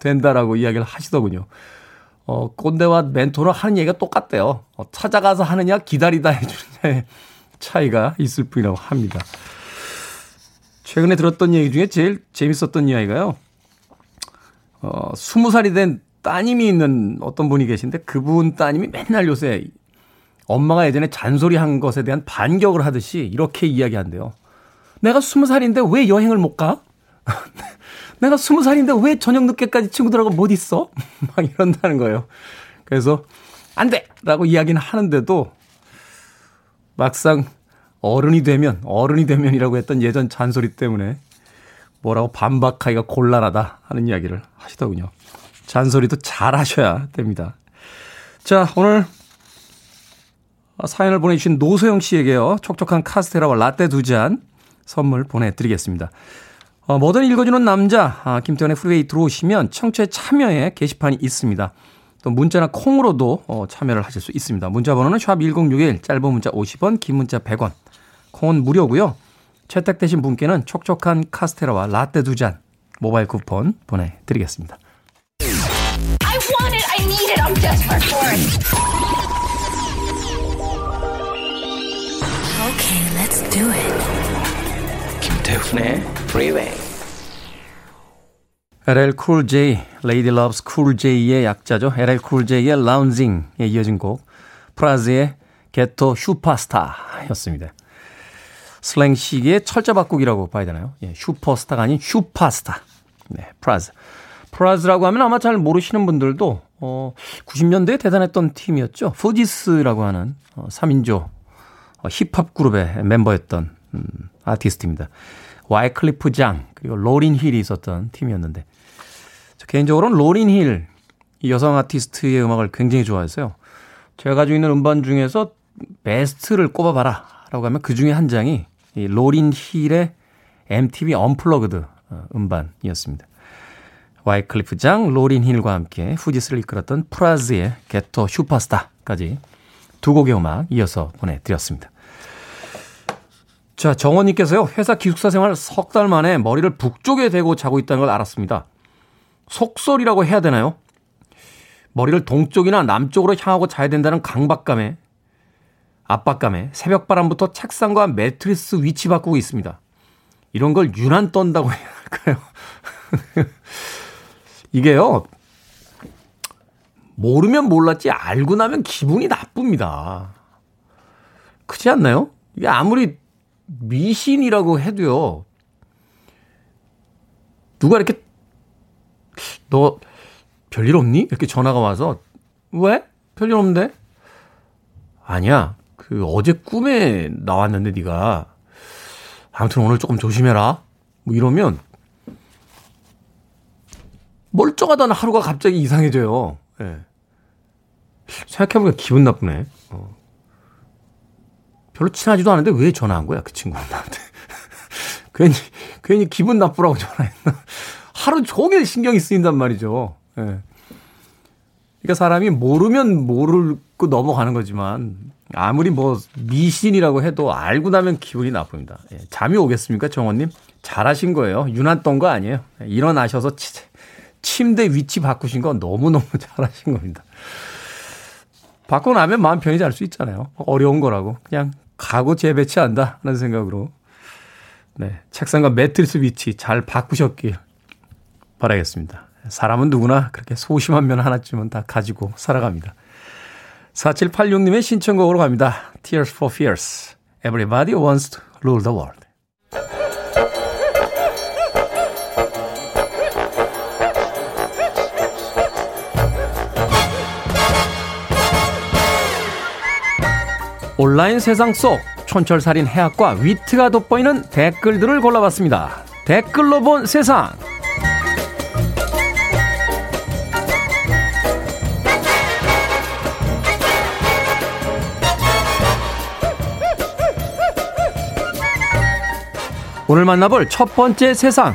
된다라고 이야기를 하시더군요. 어, 꼰대와 멘토는 하는 얘기가 똑같대요. 어, 찾아가서 하느냐, 기다리다 해주느냐의 차이가 있을 뿐이라고 합니다. 최근에 들었던 얘기 중에 제일 재밌었던 이야기가요. 어, 20살이 된 따님이 있는 어떤 분이 계신데 그분 따님이 맨날 요새 엄마가 예전에 잔소리 한 것에 대한 반격을 하듯이 이렇게 이야기한대요. 내가 20살인데 왜 여행을 못 가? 내가 스무 살인데 왜 저녁 늦게까지 친구들하고 못 있어? 막 이런다는 거예요. 그래서 안 돼! 라고 이야기는 하는데도 막상 어른이 되면, 어른이 되면이라고 했던 예전 잔소리 때문에 뭐라고 반박하기가 곤란하다 하는 이야기를 하시더군요. 잔소리도 잘 하셔야 됩니다. 자, 오늘 사연을 보내주신 노소영 씨에게요. 촉촉한 카스테라와 라떼 두 잔 선물 보내드리겠습니다. 어, 뭐든 읽어주는 남자, 아, 김태훈의 프리웨이 들어오시면 청취에 참여에 게시판이 있습니다. 또 문자나 콩으로도 어, 참여를 하실 수 있습니다. 문자 번호는 샵 1061, 짧은 문자 50원, 긴 문자 100원. 콩은 무료고요. 채택되신 분께는 촉촉한 카스테라와 라떼 두 잔 모바일 쿠폰 보내드리겠습니다. I want it, I need it, I'm desperate for it. Okay, let's do it. 김태훈의 Freeway. LL Cool J, Lady Loves Cool J의 약자죠. LL Cool J의 Lounging에 이어진 곡, 프라즈의 게토 슈퍼스타였습니다. slang식의 철자 바꾸기라고 봐야 되나요? 예, 슈퍼스타가 아닌 Supastar. 네, 프라즈. 프라즈라고 하면 아마 잘 모르시는 분들도 어, 90년대에 대단했던 팀이었죠. 푸지스라고 하는 어, 3인조 어, 힙합 그룹의 멤버였던 음, 아티스트입니다. 와이클리프 장 그리고 로린 힐이 있었던 팀이었는데 저 개인적으로는 로린 힐 이 여성 아티스트의 음악을 굉장히 좋아했어요. 제가 가지고 있는 음반 중에서 베스트를 꼽아봐라 라고 하면 그 중에 한 장이 이 로린 힐의 MTV Unplugged 어, 음반이었습니다. 와이클리프 장, 로린 힐과 함께 푸지스를 이끌었던 프라즈의 Ghetto Supastar까지 두 곡의 음악 이어서 보내드렸습니다. 자, 정원님께서요, 회사 기숙사 생활 석 달 만에 머리를 북쪽에 대고 자고 있다는 걸 알았습니다. 속설이라고 해야 되나요? 머리를 동쪽이나 남쪽으로 향하고 자야 된다는 강박감에, 압박감에 새벽바람부터 책상과 매트리스 위치 바꾸고 있습니다. 이런 걸 유난 떤다고 해야 할까요? 이게요, 모르면 몰랐지 알고 나면 기분이 나쁩니다. 그렇지 않나요? 이게 아무리 미신이라고 해도요. 누가 이렇게 너 별일 없니? 이렇게 전화가 와서 왜? 별일 없는데? 아니야. 그 어제 꿈에 나왔는데 네가 아무튼 오늘 조금 조심해라. 뭐 이러면 멀쩡하다는 하루가 갑자기 이상해져요. 예. 네. 생각해보니까 기분 나쁘네. 어. 별로 친하지도 않은데 왜 전화한 거야, 그 친구는 나한테. 괜히, 괜히 기분 나쁘라고 전화했나. 하루 종일 신경이 쓰인단 말이죠. 예. 그러니까 사람이 모르면 모르고 넘어가는 거지만 아무리 뭐 미신이라고 해도 알고 나면 기분이 나쁩니다. 예. 잠이 오겠습니까, 정원님? 잘하신 거예요. 유난 떤거 아니에요. 예. 일어나셔서 치, 침대 위치 바꾸신 건 너무너무 잘하신 겁니다. 바꾸고 나면 마음 편히 잘 수 있잖아요. 어려운 거라고. 그냥 가구 재배치한다 하는 생각으로 네, 책상과 매트리스 위치 잘 바꾸셨길 바라겠습니다. 사람은 누구나 그렇게 소심한 면 하나쯤은 다 가지고 살아갑니다. 4786님의 신청곡으로 갑니다. Tears for Fears. Everybody wants to rule the world. 온라인 세상 속 촌철살인 해학과 위트가 돋보이는 댓글들을 골라봤습니다. 댓글로 본 세상. 오늘 만나볼 첫 번째 세상.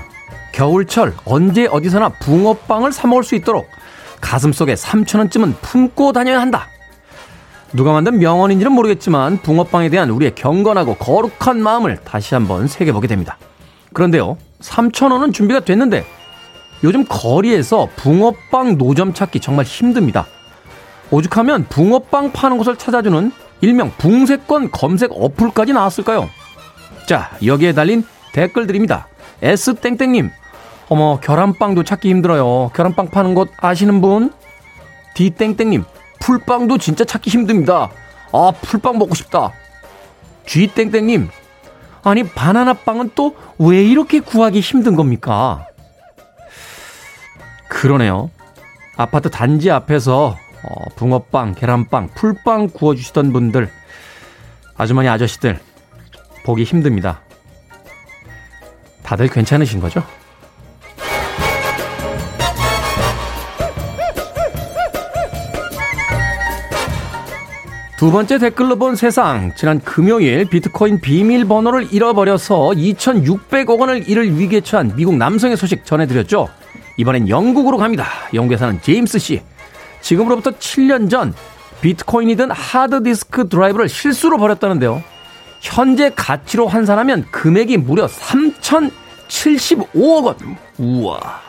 겨울철 언제 어디서나 붕어빵을 사 먹을 수 있도록 가슴 속에 3천원쯤은 품고 다녀야 한다. 누가 만든 명언인지는 모르겠지만 붕어빵에 대한 우리의 경건하고 거룩한 마음을 다시 한번 새겨보게 됩니다. 그런데요, 3천원은 준비가 됐는데 요즘 거리에서 붕어빵 노점 찾기 정말 힘듭니다. 오죽하면 붕어빵 파는 곳을 찾아주는 일명 붕세권 검색 어플까지 나왔을까요? 자, 여기에 달린 댓글 드립니다. S땡땡님, 어머, 계란빵도 찾기 힘들어요. 계란빵 파는 곳 아시는 분? D땡땡님, 풀빵도 진짜 찾기 힘듭니다. 아, 풀빵 먹고 싶다. G땡땡님, 아니, 바나나빵은 또 왜 이렇게 구하기 힘든 겁니까? 그러네요. 아파트 단지 앞에서 어, 붕어빵, 계란빵, 풀빵 구워주시던 분들, 아주머니 아저씨들, 보기 힘듭니다. 다들 괜찮으신 거죠? 두 번째 댓글로 본 세상. 지난 금요일 비트코인 비밀번호를 잃어버려서 2,600억 원을 잃을 위기에 처한 미국 남성의 소식 전해드렸죠. 이번엔 영국으로 갑니다. 영국에 사는 제임스 씨. 지금으로부터 7년 전 비트코인이든 하드디스크 드라이브를 실수로 버렸다는데요. 현재 가치로 환산하면 금액이 무려 3,075억 원. 우와.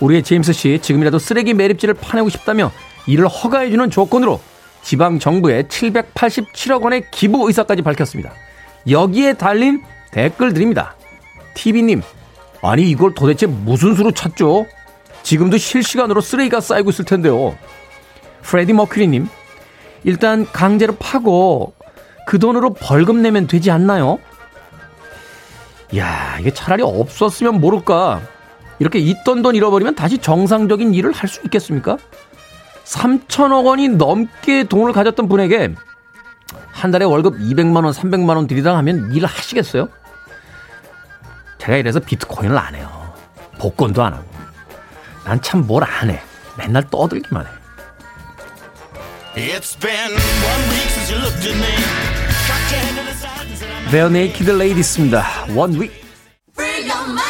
우리의 제임스 씨 지금이라도 쓰레기 매립지를 파내고 싶다며 이를 허가해주는 조건으로 지방 정부에 787억 원의 기부 의사까지 밝혔습니다. 여기에 달린 댓글들입니다. TV님, 아니 이걸 도대체 무슨 수로 찾죠? 지금도 실시간으로 쓰레기가 쌓이고 있을 텐데요. 프레디 머큐리님, 일단 강제로 파고 그 돈으로 벌금 내면 되지 않나요? 야, 이게 차라리 없었으면 모를까. 이렇게 있던 돈 잃어버리면 다시 정상적인 일을 할 수 있겠습니까? 3천억 원이 넘게 돈을 가졌던 분에게 한 달에 월급 200만 원, 300만 원 드리다 하면 일을 하시겠어요? 제가 이래서 비트코인을 안 해요. 복권도 안 하고. 난 참 뭘 안 해. 맨날 떠들기만 해. Free your mind. I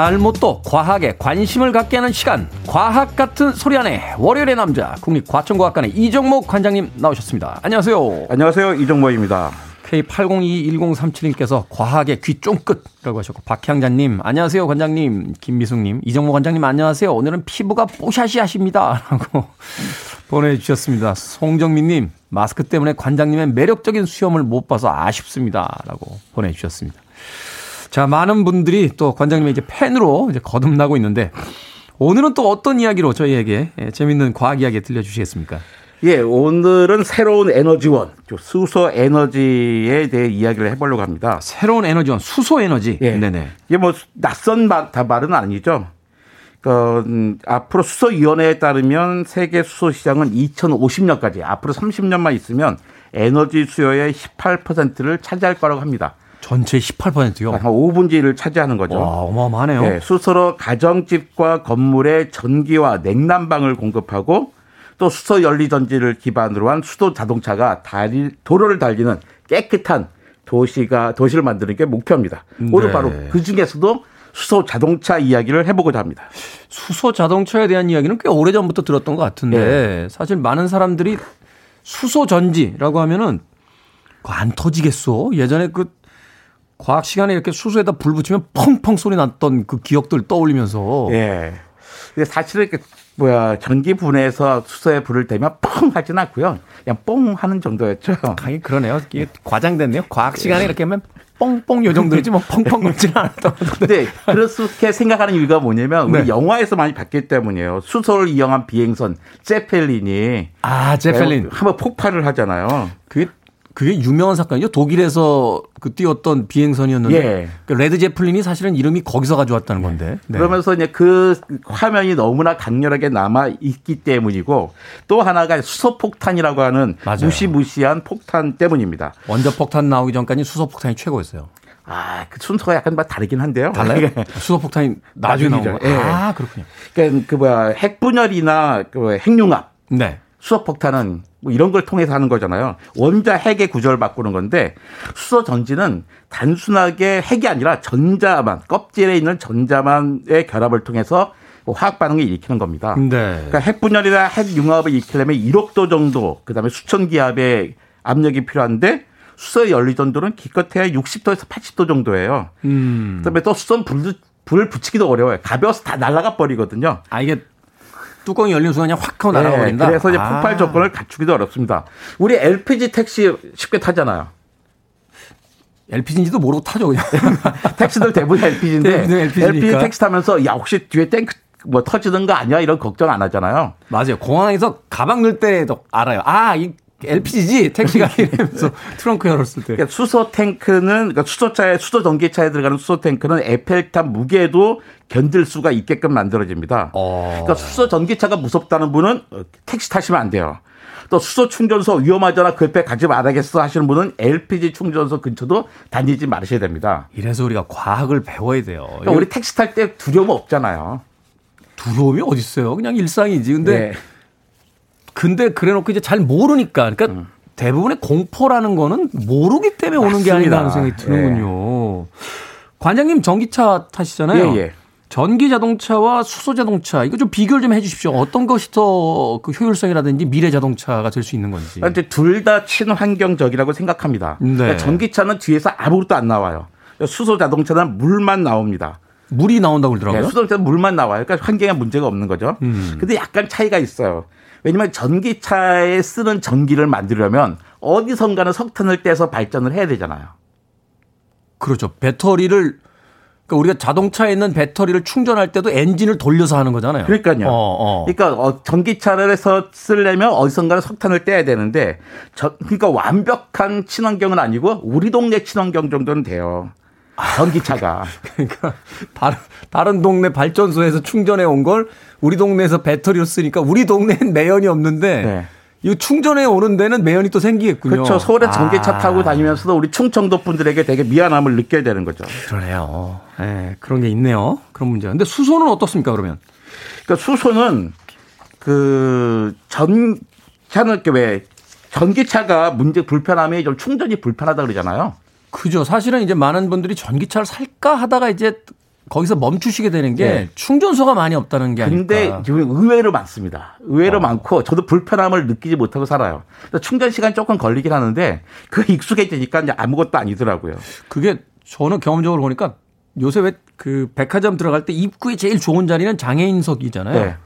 과알못도 과학에 관심을 갖게 하는 시간 과학 같은 소리 안에 월요일의 남자 국립과천과학관의 이정목 관장님 나오셨습니다. 안녕하세요. 안녕하세요. 이정목입니다. K80211037님께서 과학의 귀 쫑긋이라고 하셨고 박향자님 안녕하세요 관장님 김미숙님 이정목 관장님 안녕하세요 오늘은 피부가 뽀샤시하십니다 라고 보내주셨습니다 송정민님 마스크 때문에 관장님의 매력적인 수염을 못 봐서 아쉽습니다 라고 보내주셨습니다 자, 많은 분들이 또 관장님의 이제 팬으로 이제 거듭나고 있는데 오늘은 또 어떤 이야기로 저희에게 예, 재밌는 과학 이야기 들려주시겠습니까? 예, 오늘은 새로운 에너지원, 수소 에너지에 대해 이야기를 해보려고 합니다. 새로운 에너지원, 수소 에너지. 예. 네네. 이게 뭐 낯선 말, 다 말은 아니죠. 그, 음, 앞으로 수소위원회에 따르면 세계 수소 시장은 2050년까지 앞으로 30년만 있으면 에너지 수요의 18%를 차지할 거라고 합니다. 전체 18%요? 한 5분지를 차지하는 거죠. 와, 어마어마하네요. 네, 수소로 가정집과 건물에 전기와 냉난방을 공급하고 또 수소 연리 전지를 기반으로 한 수도 자동차가 다리, 도로를 달리는 깨끗한 도시가 도시를 만드는 게 목표입니다. 네. 오늘 바로 그 중에서도 수소 자동차 이야기를 해보고자 합니다. 수소 자동차에 대한 이야기는 꽤 오래 전부터 들었던 것 같은데 네. 사실 많은 사람들이 수소 전지라고 하면은 안 터지겠소. 예전에 그 과학 시간에 이렇게 수소에다 불 붙이면 펑펑 소리 났던 그 기억들 떠올리면서. 예. 근데 사실은 이렇게 뭐야 전기 분해해서 수소에 불을 대면 펑 하진 않고요. 그냥 뽕 하는 정도였죠. 하긴 그러네요. 이게 과장됐네요. 과학 시간에 이렇게 하면 뽕뽕 요 정도지 뭐 펑펑 넘지는 않았던 근데 그렇게 생각하는 이유가 뭐냐면 우리 네. 영화에서 많이 봤기 때문이에요. 수소를 이용한 비행선 제펠린이 아 제펠린 한번 폭발을 하잖아요. 그게 그게 유명한 사건이죠. 독일에서 그 뛰었던 비행선이었는데 예. 그 레드 제플린이 사실은 이름이 거기서 가져왔다는 건데. 네. 그러면서 이제 그 화면이 너무나 강렬하게 남아 있기 때문이고 또 하나가 수소 폭탄이라고 하는 맞아요. 무시무시한 폭탄 때문입니다. 원자 폭탄 나오기 전까지 수소 폭탄이 최고였어요. 아, 그 순서가 약간 막 다르긴 한데요. 달라요? 수소폭탄이 나중에 나오죠. 예. 아, 그렇군요. 그러니까 그 뭐야 핵분열이나 그 핵융합, 네. 수소 폭탄은 뭐 이런 걸 통해서 하는 거잖아요. 원자 핵의 구조를 바꾸는 건데 수소 전지는 단순하게 핵이 아니라 전자만 껍질에 있는 전자만의 결합을 통해서 화학 반응을 일으키는 겁니다. 네. 그러니까 핵 분열이나 핵 융합을 일으키려면 1억 도 정도, 그다음에 수천 기압의 압력이 필요한데 수소의 연리 전도는 기껏해야 60도에서 80도 정도예요. 음. 그다음에 또 수소는 불, 불을 붙이기도 어려워요. 가벼워서 다 날아가 버리거든요. 아 이게 뚜껑이 열리는 순간 그냥 확 하고 날아버린다. 네, 그래서 이제 아. 폭발 조건을 갖추기도 어렵습니다. 우리 LPG 택시 쉽게 타잖아요. LPG인지도 모르고 타죠 그냥. 택시들 대부분 LPG인데 네, LPG 택시 타면서 야 혹시 뒤에 탱크 뭐 터지는 거 아니야 이런 걱정 안 하잖아요. 맞아요. 공항에서 가방 넣을 때도 알아요. 아, 이 LPG지 택시가 이러면서 트렁크 열었을 때. 그러니까 수소 탱크는 그러니까 수소차에 수소 전기차에 들어가는 수소 탱크는 에펠탑 무게도 견딜 수가 있게끔 만들어집니다. 어. 그러니까 수소 전기차가 무섭다는 분은 택시 타시면 안 돼요. 또 수소 충전소 위험하잖아 그 옆에 가지 말아야겠어 하시는 분은 LPG 충전소 근처도 다니지 말으셔야 됩니다. 이래서 우리가 과학을 배워야 돼요. 그러니까 우리 택시 탈 때 두려움 없잖아요. 두려움이 어디 있어요? 그냥 일상이지. 근데 네. 근데 그래놓고 이제 잘 모르니까 그러니까 음. 대부분의 공포라는 거는 모르기 때문에 맞습니다. 오는 게 아닌가 하는 생각이 드는군요. 예. 관장님 전기차 타시잖아요. 예, 예. 전기 자동차와 수소 자동차 이거 좀 비교를 좀 해주십시오. 어떤 것이 더 그 효율성이라든지 미래 자동차가 될 수 있는 건지. 둘다 친환경적이라고 생각합니다. 네. 그러니까 전기차는 뒤에서 아무것도 안 나와요. 수소 자동차는 물만 나옵니다. 물이 나온다고 그러더라고요. 네, 수소 자동차는 물만 나와요. 그러니까 환경에 문제가 없는 거죠. 음. 근데 약간 차이가 있어요. 왜냐하면 전기차에 쓰는 전기를 만들려면 어디선가는 석탄을 떼서 발전을 해야 되잖아요. 그렇죠. 배터리를 그러니까 우리가 자동차에 있는 배터리를 충전할 때도 엔진을 돌려서 하는 거잖아요. 그러니까요. 어, 어. 그러니까 어, 전기차를 해서 쓰려면 어디선가는 석탄을 떼야 되는데 저, 그러니까 완벽한 친환경은 아니고 우리 동네 친환경 정도는 돼요. 전기차가. 그러니까 다른 다른 동네 발전소에서 충전해 온 걸 우리 동네에서 배터리로 쓰니까 우리 동네엔 매연이 없는데 네. 이 충전해 오는 데는 매연이 또 생기겠군요. 그렇죠. 서울에 아. 전기차 아. 타고 다니면서도 우리 충청도 분들에게 되게 미안함을 느껴야 되는 거죠. 그러네요. 네, 그런 게 있네요. 그런 문제. 근데 수소는 어떻습니까, 그러면? 그러니까 수소는 그 전차는 왜 전기차가 문제 불편함이 좀 충전이 불편하다 그러잖아요. 그죠. 사실은 이제 많은 분들이 전기차를 살까 하다가 이제 거기서 멈추시게 되는 게 네. 충전소가 많이 없다는 게 아닐까. 지금 의외로 많습니다. 의외로 어. 많고 저도 불편함을 느끼지 못하고 살아요. 충전 시간 조금 걸리긴 하는데 그 익숙해지니까 이제 아무것도 아니더라고요. 그게 저는 경험적으로 보니까 요새 왜 그 백화점 들어갈 때 입구에 제일 좋은 자리는 장애인석이잖아요. 네.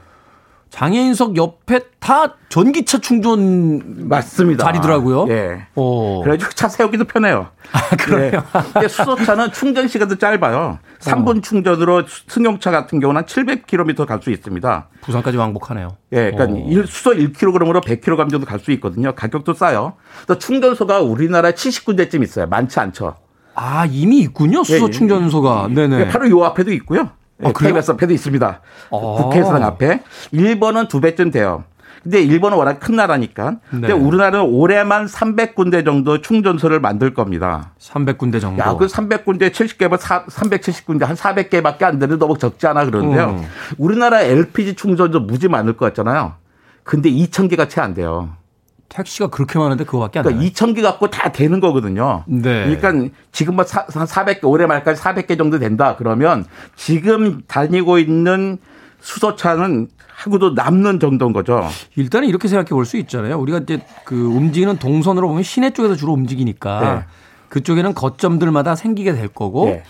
장애인석 옆에 다 전기차 충전 맞습니다. 자리더라고요. 예. 오. 그래가지고 차 세우기도 편해요. 아, 그래요? 네. 수소차는 충전 시간도 짧아요. 3분 어. 충전으로 승용차 같은 경우는 한 700km 갈 수 있습니다. 부산까지 왕복하네요. 예, 그러니까 어. 수소 1kg으로 100kg 정도 갈 수 있거든요. 가격도 싸요. 또 충전소가 우리나라에 70군데쯤 있어요. 많지 않죠. 아, 이미 있군요. 수소 예, 충전소가. 네네. 바로 요 앞에도 있고요. 아, KBS 앞에도 있습니다. 아. 국회의사당 앞에. 일본은 두 배쯤 돼요. 근데 일본은 워낙 큰 나라니까. 근데 네. 우리나라는 올해만 300군데 정도 충전소를 만들 겁니다. 300군데 정도. 야, 그 300군데 70개면 370군데 한 400개밖에 안 되는데 너무 적지 않아 그러는데요. 음. 우리나라 LPG 충전소 무지 많을 것 같잖아요. 근데 2,000개가 채 안 돼요. 택시가 그렇게 많은데 그거밖에 안 그러니까 2천 개 갖고 다 되는 거거든요. 네. 그러니까 지금 뭐한 400개 올해 말까지 400개 정도 된다 그러면 지금 다니고 있는 수소차는 하고도 남는 정도인 거죠. 일단은 이렇게 생각해 볼 수 있잖아요. 우리가 이제 그 움직이는 동선으로 보면 시내 쪽에서 주로 움직이니까 네. 그쪽에는 거점들마다 생기게 될 거고 네.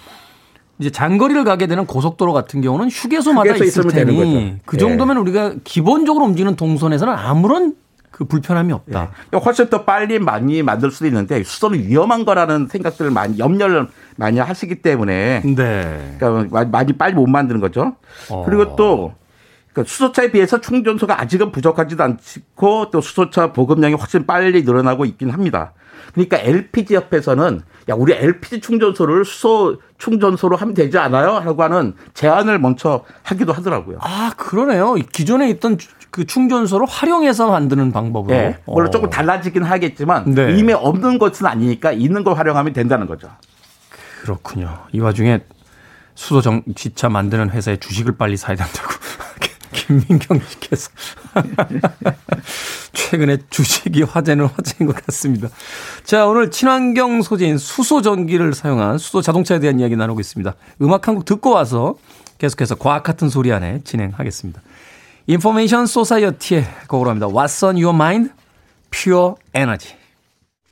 이제 장거리를 가게 되는 고속도로 같은 경우는 휴게소마다 휴게소 있을 테니 그 정도면 네. 우리가 기본적으로 움직이는 동선에서는 아무런 그 불편함이 없다. 예. 훨씬 더 빨리 많이 만들 수도 있는데 수소는 위험한 거라는 생각들을 많이 염려를 많이 하시기 때문에 네. 그러니까 많이 빨리 못 만드는 거죠. 어. 그리고 또 그러니까 수소차에 비해서 충전소가 아직은 부족하지도 않고 또 수소차 보급량이 훨씬 빨리 늘어나고 있긴 합니다. 그러니까 LPG 협회에서는 야 우리 LPG 충전소를 수소 충전소로 하면 되지 않아요? 라고 하는 제안을 먼저 하기도 하더라고요. 아 그러네요. 기존에 있던 그 충전소를 활용해서 만드는 방법으로. 네. 물론 조금 어. 달라지긴 하겠지만 네. 이미 없는 것은 아니니까 있는 걸 활용하면 된다는 거죠. 그렇군요. 이 와중에 수소 정지차 만드는 회사의 주식을 빨리 사야 된다고 김민경 씨께서 최근에 주식이 화제는 화제인 것 같습니다. 자, 오늘 친환경 소재인 수소 전기를 사용한 수소 자동차에 대한 이야기 나누고 있습니다. 음악 한 곡 듣고 와서 계속해서 과학 같은 소리 하네 진행하겠습니다. 인포메이션 소사이어티의 곡으로 합니다. What's on your mind? Pure Energy.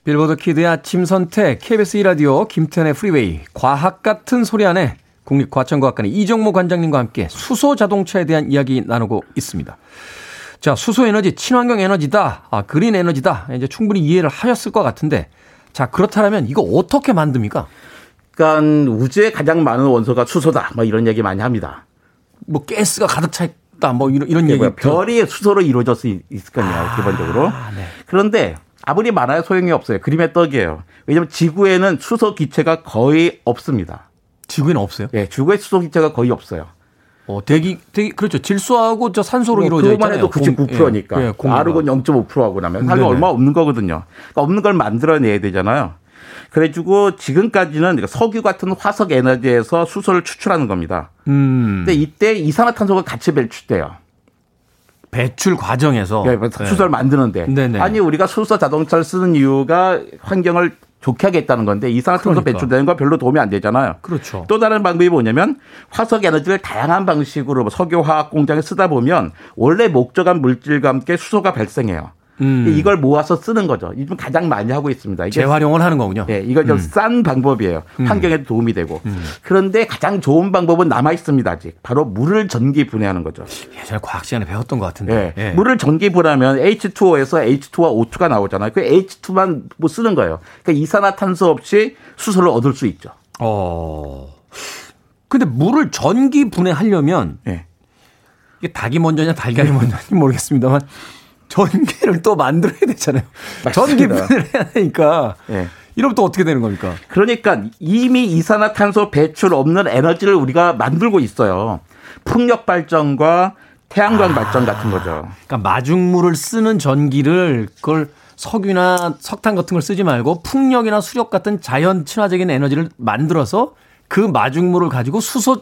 빌보드 키드의 아침 선택, KBS 2라디오, 김태훈의 프리웨이, 과학 같은 소리 하네 국립과천과학관의 이정모 관장님과 함께 수소 자동차에 대한 이야기 나누고 있습니다. 자, 수소 에너지, 친환경 에너지다, 아, 그린 에너지다. 이제 충분히 이해를 하셨을 것 같은데, 자, 그렇다면 이거 어떻게 만듭니까? 그러니까 우주에 가장 많은 원소가 수소다. 뭐 이런 얘기 많이 합니다. 뭐 가스가 가득 차 있다. 뭐 이런 이런 얘기. 별이 수소로 이루어져 서 있을 거냐 아, 기본적으로. 네. 그런데 아무리 많아야 소용이 없어요. 그림의 떡이에요. 왜냐하면 지구에는 수소 기체가 거의 없습니다. 지구에는 없어요? 네, 지구에 수소 기체가 거의 없어요. 어, 대기, 대기, 그렇죠. 질소하고 저 산소로 뭐 이루어져 있잖아요. 그만 해도 99%니까. 예, 예, 아르곤 0.5%하고 나면 사실 얼마 없는 거거든요. 그러니까 없는 걸 만들어내야 되잖아요. 그래가지고 지금까지는 석유 같은 화석 에너지에서 수소를 추출하는 겁니다. 음. 근데 이때 이산화탄소가 같이 배출돼요. 배출 과정에서 네, 수소를 네. 만드는데 네네. 아니 우리가 수소 자동차를 쓰는 이유가 환경을 좋게 하겠다는 건데 이산화탄소 그러니까. 배출되는 거 별로 도움이 안 되잖아요. 그렇죠. 또 다른 방법이 뭐냐면 화석 에너지를 다양한 방식으로 석유 화학 공장에 쓰다 보면 원래 목적한 물질과 함께 수소가 발생해요. 음. 이걸 모아서 쓰는 거죠. 요즘 가장 많이 하고 있습니다. 재활용을 하는 거군요. 네, 이걸 좀싼 음. 방법이에요. 음. 환경에도 도움이 되고. 음. 그런데 가장 좋은 방법은 남아 있습니다. 아직 바로 물을 전기 분해하는 거죠. 예전에 과학 시간에 배웠던 것 같은데. 네. 네. 물을 전기 분해하면 H2O에서 H2와 O2가 나오잖아요. 그 H2만 뭐 쓰는 거예요. 그러니까 이산화탄소 없이 수소를 얻을 수 있죠. 어. 근데 물을 전기 분해하려면 네. 이게 닭이 먼저냐 달걀이 먼저냐 모르겠습니다만 전기를 또 만들어야 되잖아요. 전기 분해를 해야 되니까. 네. 이러면 또 어떻게 되는 겁니까? 그러니까 이미 이산화탄소 배출 없는 에너지를 우리가 만들고 있어요. 풍력 발전과 태양광 아, 발전 같은 거죠. 그러니까 마중물을 쓰는 전기를 그걸 석유나 석탄 같은 걸 쓰지 말고 풍력이나 수력 같은 자연 친화적인 에너지를 만들어서 그 마중물을 가지고 수소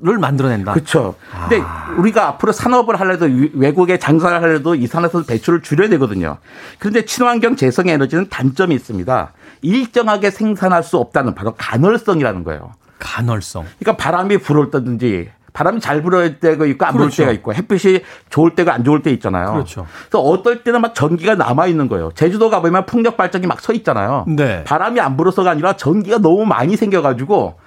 를 만들어낸다. 그렇죠. 근데 아. 우리가 앞으로 산업을 하려도 외국에 장사를 하려도 이산화탄소 배출을 줄여야 되거든요. 그런데 친환경 재생 에너지는 단점이 있습니다. 일정하게 생산할 수 없다는 바로 간헐성이라는 거예요. 간헐성. 그러니까 바람이 불을 때든지 바람이 잘 불을 때가 있고 안 그렇죠. 불 때가 있고 햇빛이 좋을 때가 안 좋을 때 있잖아요. 그렇죠. 그래서 어떨 때는 막 전기가 남아 있는 거예요. 제주도 가보면 풍력 발전기 막 서 있잖아요. 네. 바람이 안 불어서가 아니라 전기가 너무 많이 생겨가지고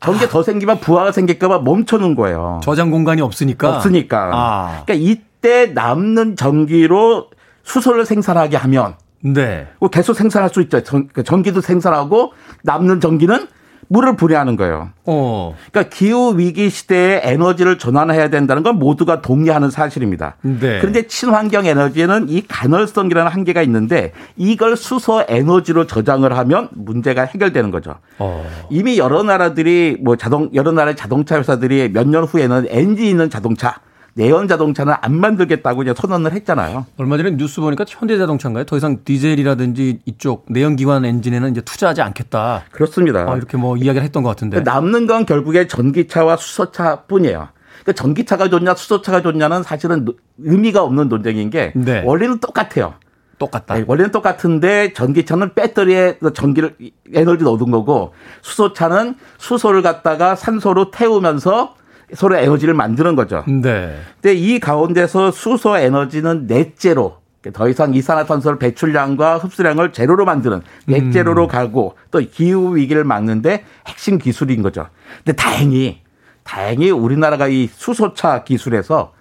전기 아. 더 생기면 부하가 생길까봐 멈춰놓은 거예요. 저장 공간이 없으니까. 없으니까. 아. 그러니까 이때 남는 전기로 수소를 생산하게 하면 네. 계속 생산할 수 있죠. 전, 기도 생산하고 남는 전기는 물을 분해하는 거예요. 어. 그러니까 기후 위기 시대에 에너지를 전환해야 된다는 건 모두가 동의하는 사실입니다. 네. 그런데 친환경 에너지에는 이 간헐성이라는 한계가 있는데 이걸 수소 에너지로 저장을 하면 문제가 해결되는 거죠. 어. 이미 여러 나라들이 뭐 자동 여러 나라의 자동차 회사들이 몇 년 후에는 엔진 있는 자동차 내연 자동차는 안 만들겠다고 이제 선언을 했잖아요. 얼마 전에 뉴스 보니까 현대자동차인가요? 더 이상 디젤이라든지 이쪽 내연기관 엔진에는 이제 투자하지 않겠다. 그렇습니다. 어, 이렇게 뭐 이야기를 했던 것 같은데. 그러니까 남는 건 결국에 전기차와 수소차뿐이에요. 그러니까 전기차가 좋냐 수소차가 좋냐는 사실은 의미가 없는 논쟁인 게 네. 원리는 똑같아요. 똑같다. 네, 원래는 똑같은데 전기차는 배터리에 전기를 에너지를 얻은 거고 수소차는 수소를 갖다가 산소로 태우면서 서로 에너지를 만드는 거죠. 네. 근데 이 가운데서 수소 에너지는 넷제로 더 이상 이산화탄소를 배출량과 흡수량을 제로로 만드는 넷제로로 음. 가고 또 기후 위기를 막는데 핵심 기술인 거죠. 근데 다행히 다행히 우리나라가 이 수소차 기술에서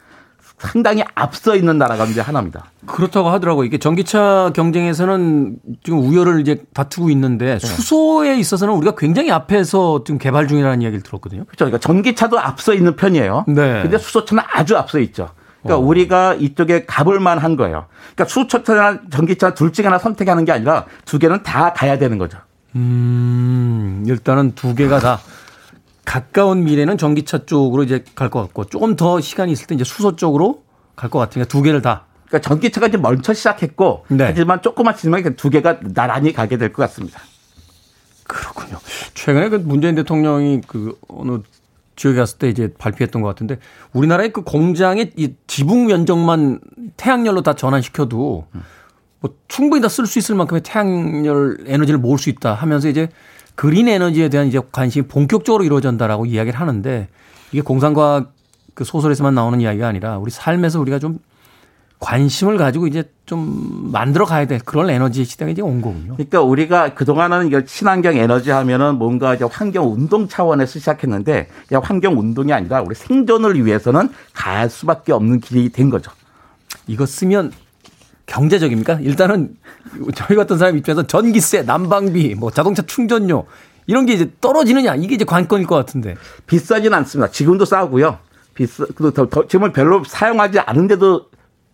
상당히 앞서 있는 나라가 이제 하나입니다. 그렇다고 하더라고요. 이게 전기차 경쟁에서는 지금 우열을 이제 다투고 있는데 네. 수소에 있어서는 우리가 굉장히 앞에서 지금 개발 중이라는 이야기를 들었거든요. 그렇죠. 그러니까 전기차도 앞서 있는 편이에요. 네. 근데 수소차는 아주 앞서 있죠. 그러니까 어. 우리가 이쪽에 가볼 만 한 거예요. 그러니까 수소차나 전기차 둘 중에 하나 선택하는 게 아니라 두 개는 다 가야 되는 거죠. 음, 일단은 두 개가 다 가까운 미래는 전기차 쪽으로 이제 갈 것 같고 조금 더 시간이 있을 때 이제 수소 쪽으로 갈 것 같으니까 두 개를 다. 그러니까 전기차가 이제 먼저 시작했고 네. 하지만 조금만 지나면 두 개가 나란히 가게 될 것 같습니다. 그렇군요. 최근에 그 문재인 대통령이 그 어느 지역에 갔을 때 이제 발표했던 것 같은데 우리나라의 그 공장의 이 지붕 면적만 태양열로 다 전환시켜도 뭐 충분히 다 쓸 수 있을 만큼의 태양열 에너지를 모을 수 있다 하면서 이제 그린 에너지에 대한 이제 관심이 본격적으로 이루어진다라고 이야기를 하는데 이게 공상과학 그 소설에서만 나오는 이야기가 아니라 우리 삶에서 우리가 좀 관심을 가지고 이제 좀 만들어 가야 될 그런 에너지 시대가 이제 온 거군요. 그러니까 우리가 그동안은 이거 친환경 에너지 하면은 뭔가 이제 환경 운동 차원에서 시작했는데 환경 운동이 아니라 우리 생존을 위해서는 갈 수밖에 없는 길이 된 거죠. 이거 쓰면 경제적입니까? 일단은 저희 같은 사람 입장에서 전기세, 난방비, 뭐 자동차 충전료 이런 게 이제 떨어지느냐 이게 이제 관건일 것 같은데 비싸지는 않습니다. 지금도 싸고요. 비싸 그리고 더, 더 지금은 별로 사용하지 않은데도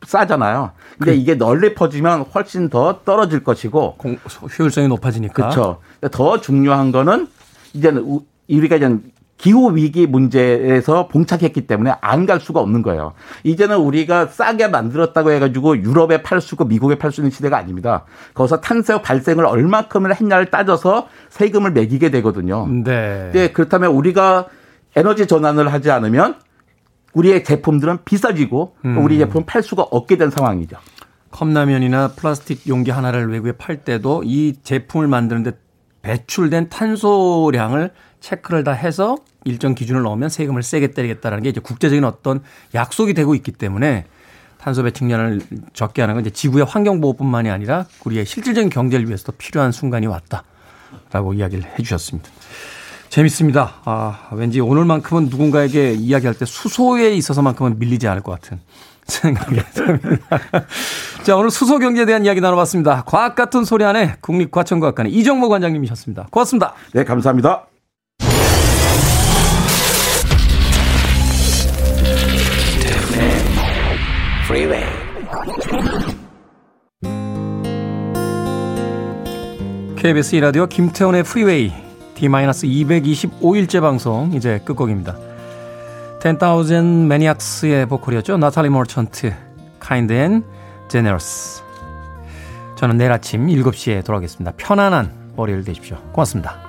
싸잖아요. 근데 그, 이게 널리 퍼지면 훨씬 더 떨어질 것이고 공, 효율성이 높아지니까 그렇죠. 더 중요한 거는 이제는 우리가 이제 기후 위기 문제에서 봉착했기 때문에 안 갈 수가 없는 거예요. 이제는 우리가 싸게 만들었다고 해가지고 유럽에 팔수 있고 미국에 팔 수 있는 시대가 아닙니다. 거기서 탄소 발생을 얼마큼을 했냐를 따져서 세금을 매기게 되거든요. 네. 네 그렇다면 우리가 에너지 전환을 하지 않으면 우리의 제품들은 비싸지고 음. 우리 제품 팔 수가 없게 된 상황이죠. 컵라면이나 플라스틱 용기 하나를 외국에 팔 때도 이 제품을 만드는데 배출된 탄소량을 체크를 다 해서 일정 기준을 넣으면 세금을 세게 때리겠다라는 게 이제 국제적인 어떤 약속이 되고 있기 때문에 탄소 배출량을 적게 하는 건 이제 지구의 환경 보호뿐만이 아니라 우리의 실질적인 경제를 위해서도 필요한 순간이 왔다라고 이야기를 해 주셨습니다. 재밌습니다. 아, 왠지 오늘만큼은 누군가에게 이야기할 때 수소에 있어서만큼은 밀리지 않을 것 같은 생각이 듭니다. 자, 오늘 수소 경제에 대한 이야기 나눠봤습니다. 과학 같은 소리 안에 국립과천과학관의 이정모 관장님이셨습니다. 고맙습니다. 네, 감사합니다. Freeway. KBS 이라디오 김태훈의 프리웨이 D-225일째 방송 이제 끝곡입니다. 10,000 Maniacs의 보컬이었죠. 나탈리 머천트, Kind and Generous. 저는 내일 아침 7시에 돌아오겠습니다. 편안한 월요일 되십시오. 고맙습니다.